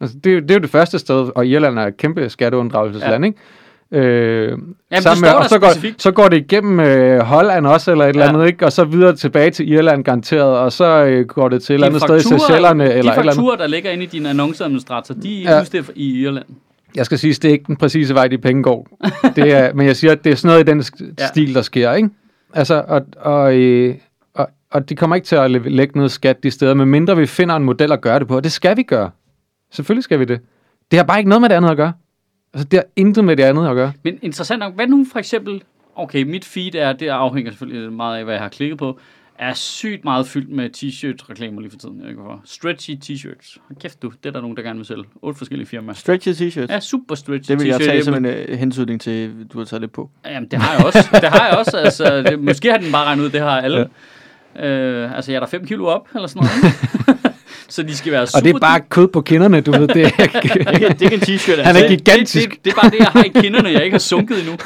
Altså, det, er jo- det er jo det første sted, og Irland er et kæmpe skatteunddragelsesland, ja. ikke? Øh,
det
sammen
står
og så går,
specifikt.
så går det igennem øh, Holland også, eller et eller
Ja.
andet, ikke? Og så videre tilbage til Irland garanteret, og så øh, går det til et eller andet sted i
fakturer-
Seychellerne, eller
de
et eller andet.
fakturer, der ligger inde i din annonceadministrator, de er
ja.
udstedt i Irland.
Jeg skal sige, det er ikke den præcise vej, de penge går. Det er, <laughs> men jeg siger, at det er sådan noget i den sk-
Ja.
stil, der sker, ikke? Altså, og, og, øh, og, og de kommer ikke til at læ- lægge noget skat de steder, medmindre vi finder en model at gøre det på, og det skal vi gøre. Selvfølgelig skal vi det. Det har bare ikke noget med det andet at gøre. Altså, det har intet med det andet at gøre.
Men interessant nok, hvad nu for eksempel, okay, mit feed er, det afhænger selvfølgelig meget af, hvad jeg har klikket på, er sygt meget fyldt med t-shirt reklamer lige for tiden. Jeg ikke hvorfor. Stretchy t-shirts. Hold kæft du, det er der nogen, der gerne vil sælge. Otte forskellige firmaer.
stretchy t-shirts.
Ja, super stretchy
Det vil jeg tage som en øh, hensynning til, du har taget lidt på.
Jamen, det har jeg også. <laughs> Det har jeg også. Altså, det, måske har den bare regnet ud, det har alle. Ja. Øh, altså, jeg er der 5 kilo op, eller sådan noget. <laughs> Så de skal være super...
Og det er bare kød på kinderne, du ved. Det er <laughs>
Det ikke, det en t-shirt,
Han er
altså.
gigantisk.
Det, det, det, er bare det, jeg har i kinderne, jeg ikke har sunket endnu.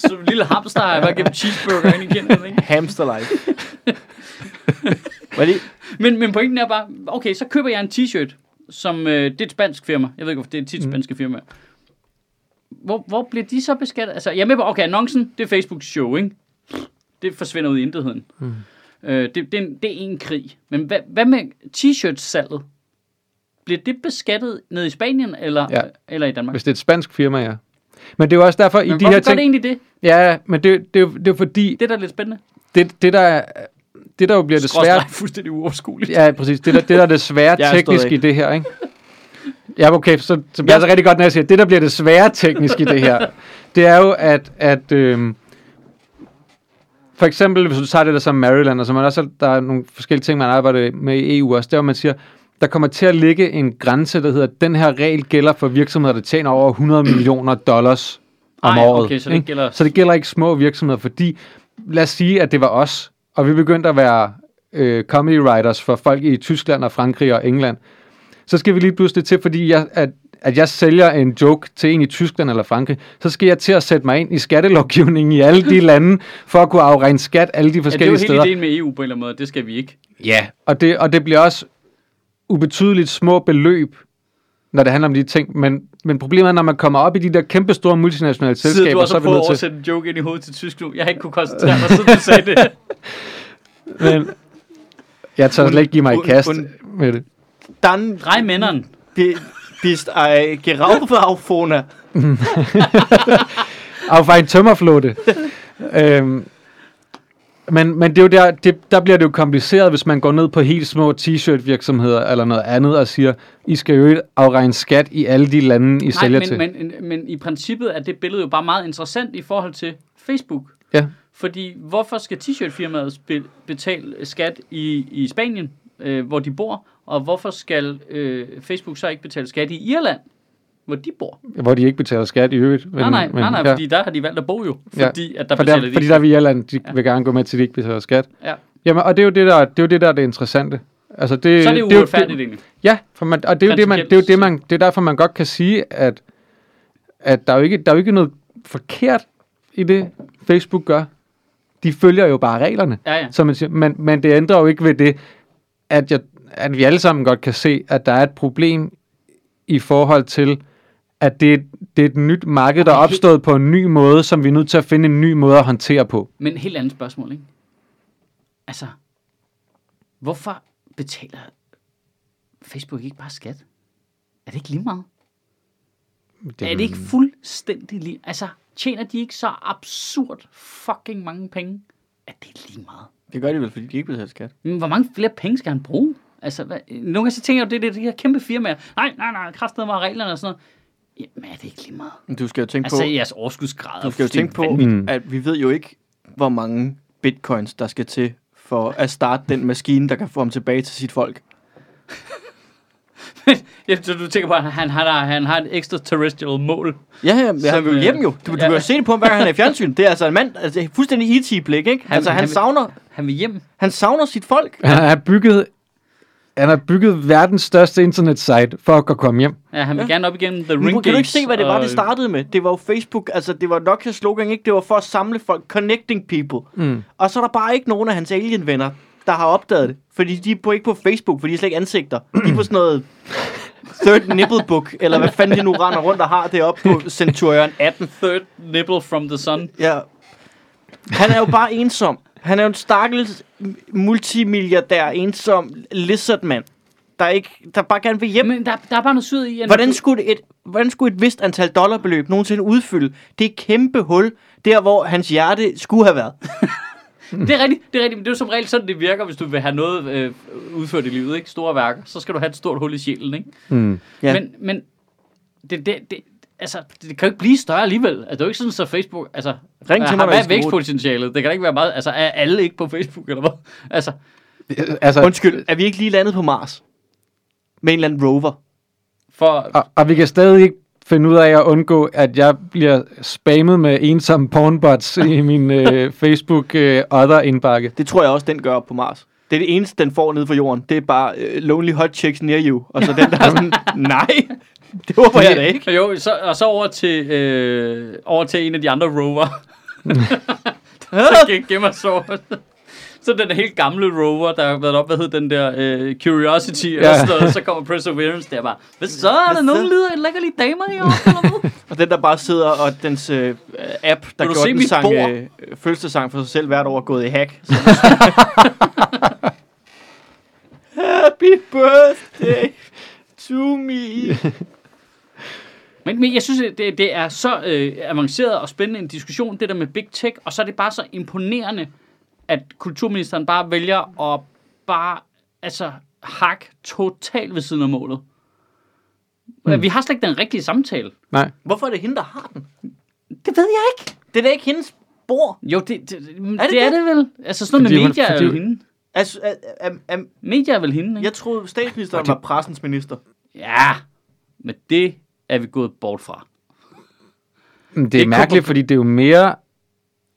Så en lille hamster har jeg bare gennem cheeseburger ind i kinderne, ikke?
Hamster life. Hvad det?
Men, men pointen er bare, okay, så køber jeg en t-shirt, som, øh, det er et spansk firma. Jeg ved ikke, hvorfor det er tit
Mm.
spanske firma. Hvor, hvor bliver de så beskattet? Altså, jeg er med på, okay, annoncen, det er Facebooks show, ikke? Det forsvinder ud i intetheden.
Mm.
Øh, det, det, er en, det er en krig. Men hvad, hvad med t-shirt-salget? Bliver det beskattet ned i Spanien, eller,
Ja.
eller i Danmark?
hvis det er et spansk firma, ja. Men det er jo også derfor, i
Men
de
hvorfor
her
gør
ting...
det egentlig det?
Ja, men det, det, er jo- det er jo fordi,
Det er da lidt spændende.
det, det, der, er- det der jo bliver det svære...
Fuldstændig uoverskueligt.
Ja, præcis. Det der, det der er det svære <laughs>
Jeg er
teknisk i det her, ikke? Ja, okay, så, så bliver det rigtig godt, når jeg siger, det, der bliver det svære teknisk i det her, <laughs> det er jo, at, at øhm, for eksempel, hvis du tager det der som Maryland, og så man også, der er nogle forskellige ting, man arbejder med i EU også, der man siger, der kommer til at ligge en grænse, der hedder, at den her regel gælder for virksomheder, der tjener over 100 millioner dollars om
Ej,
året.
okay, så det
ikke?
gælder-
så det gælder ikke små virksomheder, fordi lad os sige, at det var os, og vi begyndte at være øh, comedy writers for folk i Tyskland og Frankrig og England. Så skal vi lige pludselig til, fordi jeg, at, at jeg sælger en joke til en i Tyskland eller Frankrig, så skal jeg til at sætte mig ind i skattelovgivningen i alle de lande, for at kunne afregne skat alle de
Ja, det er jo
forskellige
hele
steder.
ideen med EU på en eller anden måde. Det skal vi ikke.
Ja, og det, og det bliver også ubetydeligt små beløb, når det handler om de ting. Men, men problemet er, når man kommer op i de der kæmpe store multinationale
Sidder du
selskaber,
også
så er vi
at
nødt til...
oversætte en joke ind i hovedet til tysk nu? Jeg har ikke kunne koncentrere mig, siden du <laughs> sagde det.
Men jeg tør slet ikke give mig i kast
und-
med det.
Dann
Drej mænderen.
bi- bist ei Geraufaufone.
Af <laughs> en tømmerflåte. <laughs> øhm, men, men det er jo der, det, der bliver det jo kompliceret, hvis man går ned på helt små t-shirt virksomheder eller noget andet og siger, I skal jo ikke afregne skat i alle de lande, I
Nej,
sælger
men,
til.
men, men, men i princippet er det billede jo bare meget interessant i forhold til Facebook.
Ja.
Fordi hvorfor skal t-shirt-firmaet betale skat i, i Spanien, øh, hvor de bor, og hvorfor skal øh, Facebook så ikke betale skat i Irland, hvor de bor?
Hvor de ikke betaler skat i øvrigt.
nej, nej, nej, nej,
ja.
fordi der har de valgt at bo jo,
Ja,
fordi at der
For
betaler
der,
de
fordi der er i Irland, de ja. vil gerne gå med til, at de ikke betaler skat.
Ja.
Jamen, og det er jo det, der, det er jo det, der er det interessante. Altså, det,
Så er det jo uretfærdigt egentlig.
Ja, for man, og det er jo det, man, det er jo det, man, det er derfor, man godt kan sige, at, at der, er jo ikke, der er jo ikke noget forkert i det, Facebook gør. De følger jo bare reglerne,
Ja, ja.
som man siger. Men, men det ændrer jo ikke ved det, at, jeg, at vi alle sammen godt kan se, at der er et problem i forhold til, at det, det er et nyt marked, der er opstået på en ny måde, som vi er nødt til at finde en ny måde at håndtere på.
Men helt andet spørgsmål, ikke? Altså, hvorfor betaler Facebook ikke bare skat? Er det ikke lige meget? Det, er det ikke fuldstændig lige... Altså, tjener de ikke så absurd fucking mange penge? Er det lige meget?
Det gør de vel, fordi de ikke betaler skat.
Men hvor mange flere penge skal han bruge? Altså, hvad, nogle gange så tænker jeg jo, det er det, de her kæmpe firmaer. Nej, nej, nej, kraftedet mig reglerne og sådan noget. Jamen, er det ikke lige meget?
Du skal jo tænke
Altså,
på,
jeres overskudsgrad er
du skal jo tænke på,
fuldstændig
Mm.
at vi ved jo ikke, hvor mange bitcoins, der skal til for at starte den maskine, der kan få ham tilbage til sit folk.
Ja, så du tænker på, at han, han, har, han har et extraterrestrial mål.
Ja, ja, men
Som,
han vil
øh,
hjem jo. Du, du
ja.
kan jo se det på ham, hver gang han er i fjernsyn. Det er altså en mand, altså fuldstændig E.T.-blik, ikke?
Han-
altså, han,
han
savner,
Han vil hjem.
han savner sit folk.
Han har bygget, han har bygget verdens største internetsite for at kunne komme hjem.
Ja, han vil
Ja.
gerne op igennem The
Men
Ring
kan du ikke se, hvad det var,
og-
det startede med? Det var jo Facebook, altså det var Nokias slogan, ikke? Det var for at samle folk, connecting people.
Mm.
Og så er der bare ikke nogen af hans alien-venner, der har opdaget det. Fordi de er på, ikke på Facebook, fordi de er slet ikke ansigter. De er på sådan noget <clears throat> Third Nipple Book, eller hvad fanden de nu render rundt og har det oppe på Centurion 18.
Third nipple from the sun.
Ja. Han er jo bare ensom. Han er jo en stakkels multimilliardær, ensom lizardmand, der, ikke, der bare gerne vil hjem.
Jamen, der, der er bare noget syret i.
Hvordan skulle, et, hvordan skulle et vist antal dollarbeløb nogensinde udfylde det kæmpe hul, der hvor hans hjerte skulle have været? <laughs>
Det er rigtigt, det er rigtigt, men det er jo som regel sådan, det virker, hvis du vil have noget øh, udført i livet, ikke? Store værker. Så skal du have et stort hul i sjælen, ikke?
Mm.
Ja.
Men, men det, det, det, altså, det kan jo ikke blive større alligevel. Altså, det er jo ikke sådan, så Facebook, altså,
Ring til mig,
har,
når
hvad er vækstpotentialet? Det kan da ikke være meget, altså, er alle ikke på Facebook, eller hvad? Altså,
Altså,
Undskyld, er vi ikke lige landet på Mars? Med en eller anden rover?
for,
og, og vi kan stadig ikke finde ud af at undgå, at jeg bliver spammet med ensomme pornbots i <laughs> min øh, Facebook øh, other indbakke.
Det tror jeg også, den gør på Mars. Det er det eneste, den får nede for jorden. Det er bare uh, Lonely Hot Chicks Near You. Og så den der er sådan, <laughs> nej, <laughs> det håber jeg da ikke.
Jo, så, og så over til, øh, over til en af de andre rover. <laughs> så ge- gemmer så. Så den helt gamle rover, der har været op, hvad hed den der, øh, Curiosity, ja. Og sådan noget, så kommer Perseverance der bare, hvad så, er der nogen lider lækker lige damer i år, eller hvad? <laughs>
Og den der bare sidder, og dens øh, app, der gjorde den sang, øh, fødselsdagssang for sig selv hvert år, gået i hack. Happy birthday to me.
Men, men jeg synes, det, det er så øh, avanceret og spændende en diskussion, det der med Big Tech, og så er det bare så imponerende, at kulturministeren bare vælger at bare, altså, hakke totalt ved siden af målet. Mm. Vi har slet ikke den rigtige samtale.
Nej.
Hvorfor er det hende, der har den?
Det ved jeg ikke.
Det er da ikke hendes bord.
Jo, det, det, det,
det
det, det er
det?
vel. Altså sådan noget
Fordi
med
hun-
medier er
fordi
jo hende.
Altså, er, er, er,
Medier er vel hende, ikke?
jeg troede, statsministeren var pressens minister.
Ja, men det er vi gået bort fra.
Det er
Det kommer-
mærkeligt, fordi det er jo mere...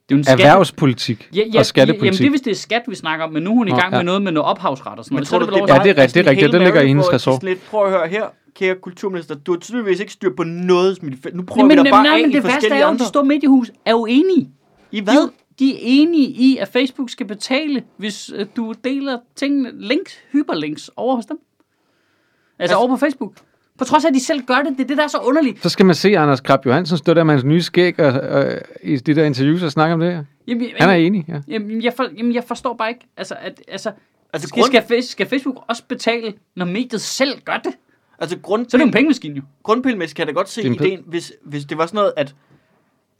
Det er jo en skat.
erhvervspolitik
Ja, ja,
og
Jamen,
skattepolitik.
det er hvis det er skat, vi snakker om, men nu er hun i
Nå,
gang med
ja.
noget med noget ophavsret og sådan noget.
tror
så er
du,
det
det
Ja, det er rigtigt, det er rigtigt. Det ligger i hendes ressort.
Lidt, prøv at høre her, kære kulturminister. Du har tydeligvis ikke styr på noget. Smidt. Nu prøver
men,
vi
men,
dig bare
nej,
af
men
i
det værste er jo, at de store mediehus er jo enige.
I hvad?
de er enige i, at Facebook skal betale, hvis øh, du deler tingene, links, hyperlinks over hos dem. Altså,
Altså-
over på Facebook. På trods af, at de selv gør det. Det er det, der er så underligt.
Så skal man se Anders Krab Johansen stå der med hans nye skæg og, og, i de der interviews og snakke om det her.
Jamen,
Han er enig, ja.
Jamen, jeg, for, jamen, jeg forstår bare ikke, altså, at, altså,
Altså,
skal,
grund,
skal, skal Facebook også betale, når mediet selv gør det?
altså grund,
Så er det jo en pengemaskine jo.
grundpilmæssigt kan jeg da godt se ideen, hvis, hvis det var sådan noget, at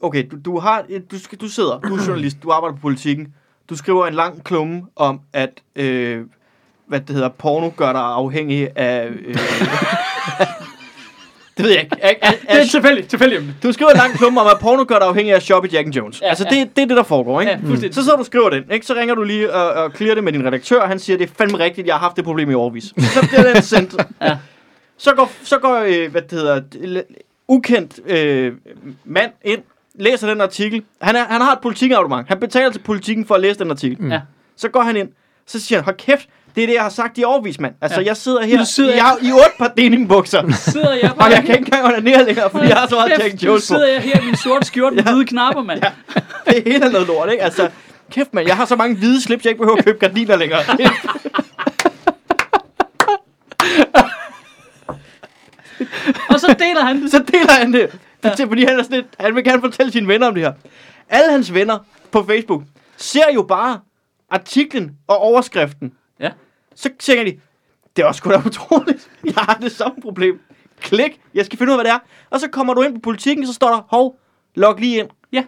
okay, du, du, har, du, skal, du sidder, du er journalist, du arbejder på politikken, du skriver en lang klumme om, at øh, hvad det hedder, porno gør dig afhængig af... Øh, <laughs> <laughs> det ved jeg ikke.
Det er tilfældigt, tilfældigt
du skriver en lang klumme om, at porno gør dig afhængig af at shoppe i Jack and Jones.
Ja,
altså,
ja.
det, det er det, der foregår, ikke?
Ja, fuldstændig.
Så sidder du skriver den, ikke? Så ringer du lige og, og clear det med din redaktør, og han siger, det er fandme rigtigt, jeg har haft det problem i årvis. Så bliver den sendt. <laughs>
Ja.
Så går, så går øh, hvad det hedder, ukendt øh, mand ind, læser den artikel. Han, er, han har et politikabonnement. Han betaler til politikken for at læse den artikel.
Ja.
Så går han ind, så siger han, hold kæft, det er det, jeg har sagt i årvis, mand. Altså,
Ja.
jeg sidder her,
Nu sidder
jeg i otte par denimbukser,
Sidder jeg
og
bare
jeg kan ikke engang onanere længere, fordi jeg har så meget Jack
nu
Jones på.
sidder jeg her i min sorte skjorte med hvide knapper, mand. Ja.
Det er noget lort, ikke? Altså, kæft, mand, jeg har så mange hvide slips, jeg ikke behøver at købe gardiner længere. <laughs>
Og så deler han det.
så deler han det. Ja. Fordi han, er sådan lidt, han vil gerne fortælle sine venner om det her. Alle hans venner på Facebook ser jo bare artiklen og overskriften.
Ja.
Så tænker de, det er også sgu da utroligt. <laughs> Jeg har det samme problem. Klik, jeg skal finde ud af, hvad det er. Og så kommer du ind på politikken, så står der, hov, log lige ind.
Ja.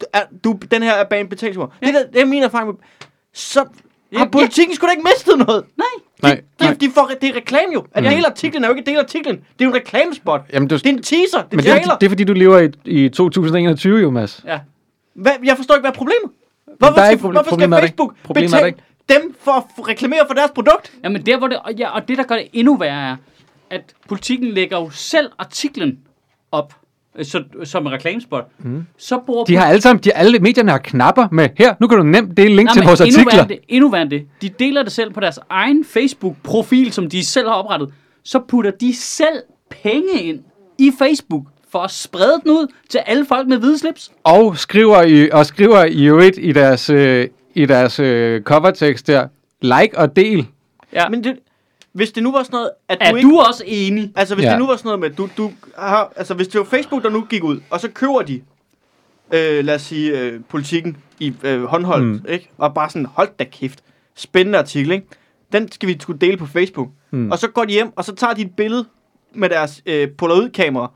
Du, er, du, den her er bag en betalingsmur. Ja. Det, der, det er min erfaring med... Så
Ja,
har politikken sgu da ikke mistet noget.
Nej.
Nej,
De,
nej.
de får, det er reklame jo. At mm. hele artiklen er jo ikke en del af artiklen. Det er jo en reklamespot.
Jamen, du,
Det er en teaser. Det
men
er
det, er, det er fordi, du lever i, i 2021 jo, Mads.
Ja.
Hvad, jeg forstår ikke, hvad er problemet? Hvorfor,
Der er
skal,
ikke problem-
hvorfor skal
er.
Facebook
er
betale dem for at reklamere for deres produkt?
Jamen der, hvor det, og, ja, og det, der gør det endnu værre, er, at politikken lægger jo selv artiklen op, øh, så, som en reklamespot. Mm. Så bruger
De har alle sammen, de, alle medierne har knapper med, her, nu kan du nemt dele link
Nej,
til vores
endnu
artikler.
værre, end det, endnu værre end det. De deler det selv på deres egen Facebook-profil, som de selv har oprettet. Så putter de selv penge ind i Facebook for at sprede den ud til alle folk med hvide slips.
Og skriver i, og skriver i øvrigt i deres, øh, i deres øh, covertekst der, like og del.
Ja.
Men det, hvis det nu var sådan noget, at
er
du ikke...
du også enig?
Altså, hvis
Ja.
det nu var sådan noget med, du, du har, altså, hvis det var Facebook, der nu gik ud, og så køber de, øh, lad os sige, øh, politikken i øh, håndholdt,
Mm.
ikke? Og bare sådan, hold da kæft, spændende artikel, ikke? Den skal vi skulle dele på Facebook.
Mm.
Mm. Og så går de hjem, og så tager de et billede med deres øh, polaroid-kamera,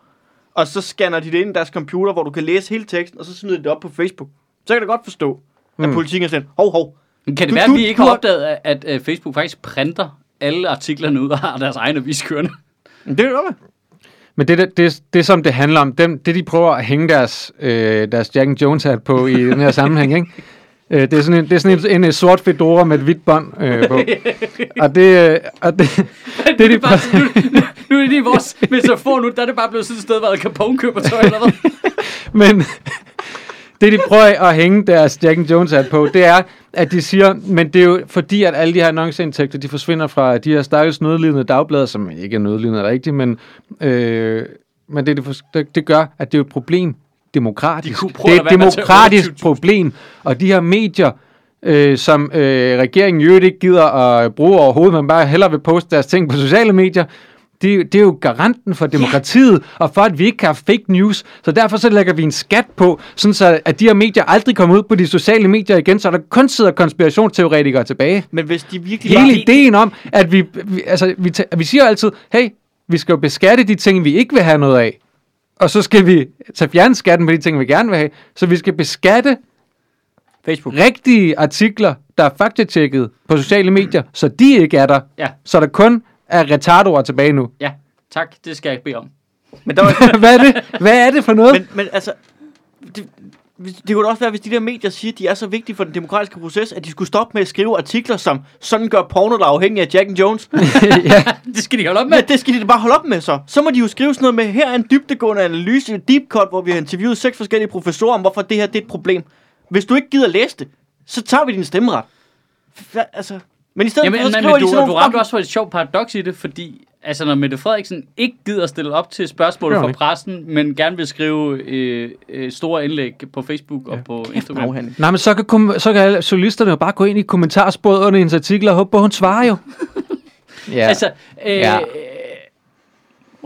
og så scanner de det ind i deres computer, hvor du kan læse hele teksten, og så smider de det op på Facebook. Så kan jeg da godt forstå, at
Mm.
politikken er sådan, hov, hov,
Kan det
Du-
være, at vi ikke
du
har opdaget, at, at, at Facebook faktisk printer alle artiklerne ud og har deres egne aviskørende?
Men det er jo med.
Men det, det, det, det, som det handler om, dem, det de prøver at hænge deres, øh, deres Jack and Jones hat på i den her <laughs> sammenhæng, ikke? Øh, det er sådan en, det er sådan en, en, sort fedora med et hvidt bånd øh, på. Og det, øh, og det,
Det, <laughs>
det,
er
de,
bare, nu, nu, nu er det lige vores metafor nu, der er det bare blevet sådan et sted, hvor Capone køber tøj eller hvad? <laughs>
men det de prøver at hænge deres Jack and Jones hat på, det er, at de siger, men det er jo fordi, at alle de her annonceindtægter, de forsvinder fra de her stakkels nødlidende dagblade, som ikke er nødlidende rigtigt, men, øh, men det, det, det, gør, at det er jo et problem demokratisk.
De
det er et demokratisk
28.000.
problem, og de her medier, øh, som øh, regeringen i øvrigt ikke gider at bruge overhovedet, men bare hellere vil poste deres ting på sociale medier, det, det er jo garanten for demokratiet, og for at vi ikke kan have fake news. Så derfor så lægger vi en skat på, sådan så at de her medier aldrig kommer ud på de sociale medier igen, så der kun sidder konspirationsteoretikere tilbage.
Men hvis de virkelig
Hele
var...
ideen om, at vi, vi, altså, vi, vi siger jo altid, hey, vi skal jo beskatte de ting, vi ikke vil have noget af. Og så skal vi tage fjerne skatten på de ting, vi gerne vil have. Så vi skal beskatte
Facebook.
rigtige artikler, der er faktatjekket på sociale medier, så de ikke er der.
Ja,
Så der kun er retardoer tilbage nu.
ja, tak, det skal jeg ikke bede om.
Men der <laughs> var,
Hvad er det? Hvad er det for noget?
men, men altså, det, det kunne da også være, hvis de der medier siger, at de er så vigtige for den demokratiske proces, at de skulle stoppe med at skrive artikler som, sådan gør porno dig afhængig af Jack and Jones. <laughs>
ja.
Det skal de holde op med.
Men det skal de da bare holde op med så. Så må de jo skrive sådan noget med, her er en dybdegående analyse, deep cut, hvor vi har interviewet seks forskellige professorer om, hvorfor det her det er et problem. Hvis du ikke gider læse det, så tager vi din stemmeret. Hva, altså, men i stedet
Jamen,
for, så skriver
men
de
du,
sådan
du ramte også for et sjovt paradoks i det, fordi altså, når Mette Frederiksen ikke gider stille op til spørgsmål fra pressen, men gerne vil skrive øh, øh, store indlæg på Facebook og på Instagram.
Afhandling.
Nej, men så kan, kom- så kan alle journalisterne jo bare gå ind i kommentarsporet under hendes artikel og håbe på, at hun svarer jo. <laughs> ja.
Altså, øh,
Ja.
ja.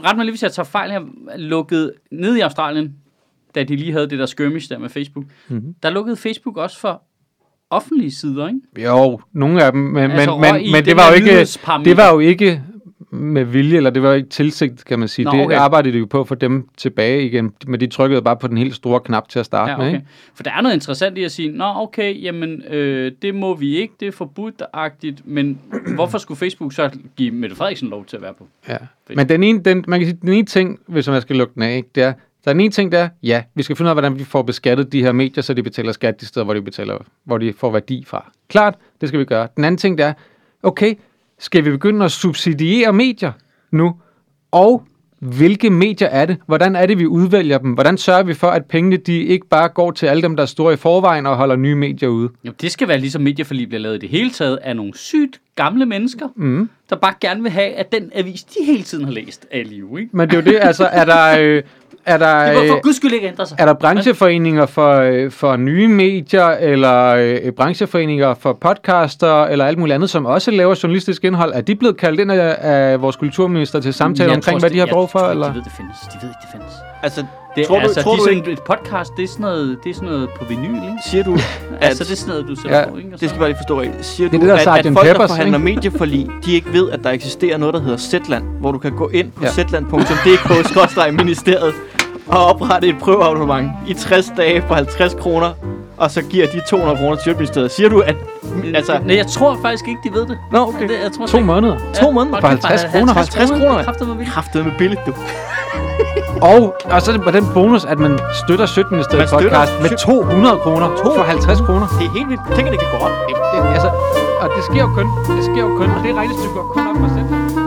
ret mig lige, hvis jeg tager fejl her, lukket ned i Australien, da de lige havde det der skirmish der med Facebook,
Mhm.
mm-hmm. der lukkede Facebook også for offentlige sider, ikke?
Jo, nogle af dem, men,
Altså,
men, men, men det, var jo ikke, det var jo ikke med vilje, eller det var jo ikke tilsigt, kan man sige.
Nå,
det
okay.
arbejdede de jo på at få dem tilbage igen, men de trykkede bare på den helt store knap til at starte
Ja,
med.
okay.
Ikke?
For der er noget interessant i at sige, nå okay, jamen øh, det må vi ikke, det er forbudt-agtigt, men hvorfor skulle Facebook så give Mette Frederiksen lov til at være på?
Ja. Men den ene, den, man kan sige, den ene ting, hvis man skal lukke den af, ikke, det er, så den ene ting, der er, ja, vi skal finde ud af, hvordan vi får beskattet de her medier, så de betaler skat de steder, hvor de, betaler, hvor de får værdi fra. Klart, det skal vi gøre. Den anden ting, der er, okay, skal vi begynde at subsidiere medier nu? Og hvilke medier er det? Hvordan er det, vi udvælger dem? Hvordan sørger vi for, at pengene de ikke bare går til alle dem, der er store i forvejen og holder nye medier ude?
Jamen, det skal være ligesom medieforlig bliver lavet i det hele taget af nogle sygt gamle mennesker,
Mm.
der bare gerne vil have, at den avis, de hele tiden har læst af liv, ikke?
Men det er jo det, altså, er der... Øh, er der, <laughs>
Det må
øh,
for guds skyld ikke ændre sig.
Er der brancheforeninger for, øh, for nye medier, eller øh, brancheforeninger for podcaster, eller alt muligt andet, som også laver journalistisk indhold? Er de blevet kaldt ind af, af vores kulturminister til samtale
Jeg
omkring,
tror
hvad de har
jeg
brug for?
tror ikke,
Eller?
De ved, det findes. De ved ikke, det findes.
Altså,
Det,
tror
er,
du,
altså,
tror
de
du
er
ikke,
sådan, et podcast, det er sådan noget, det er sådan noget på vinyl, ikke?
siger du,
Altså,
at,
det er sådan noget, du sætter
Ja,
på, ikke? Og
det skal bare lige forstå rigtigt, siger
Det er
du,
det der
at, at folk, der
Peppers,
forhandler
ikke?
medieforlig, de ikke ved, at der eksisterer noget, der hedder Zetland, hvor du kan gå ind på
Ja.
zetland.dk-ministeriet og oprette et prøveabonnement i 60 dage for 50 kroner, og så giver de 200 kroner til Sjøtministeriet. Siger du, at altså,
Nej, jeg tror faktisk ikke, de ved det.
Nå, okay.
Det, jeg tror
To måneder.
To måneder?
For 50 kroner?
50 kroner, kraftet med billigt, du. <laughs>
Og, og så er det på den bonus, at man støtter Sødministeriet
Man støtter
podcast med
Sø-
200 kroner for 50 kroner.
Det er helt vildt. Tænk, at det kan gå op.
Det, det, altså, og det sker jo kun. Det sker jo kun. Og det regnestykke går kun op for Zetland.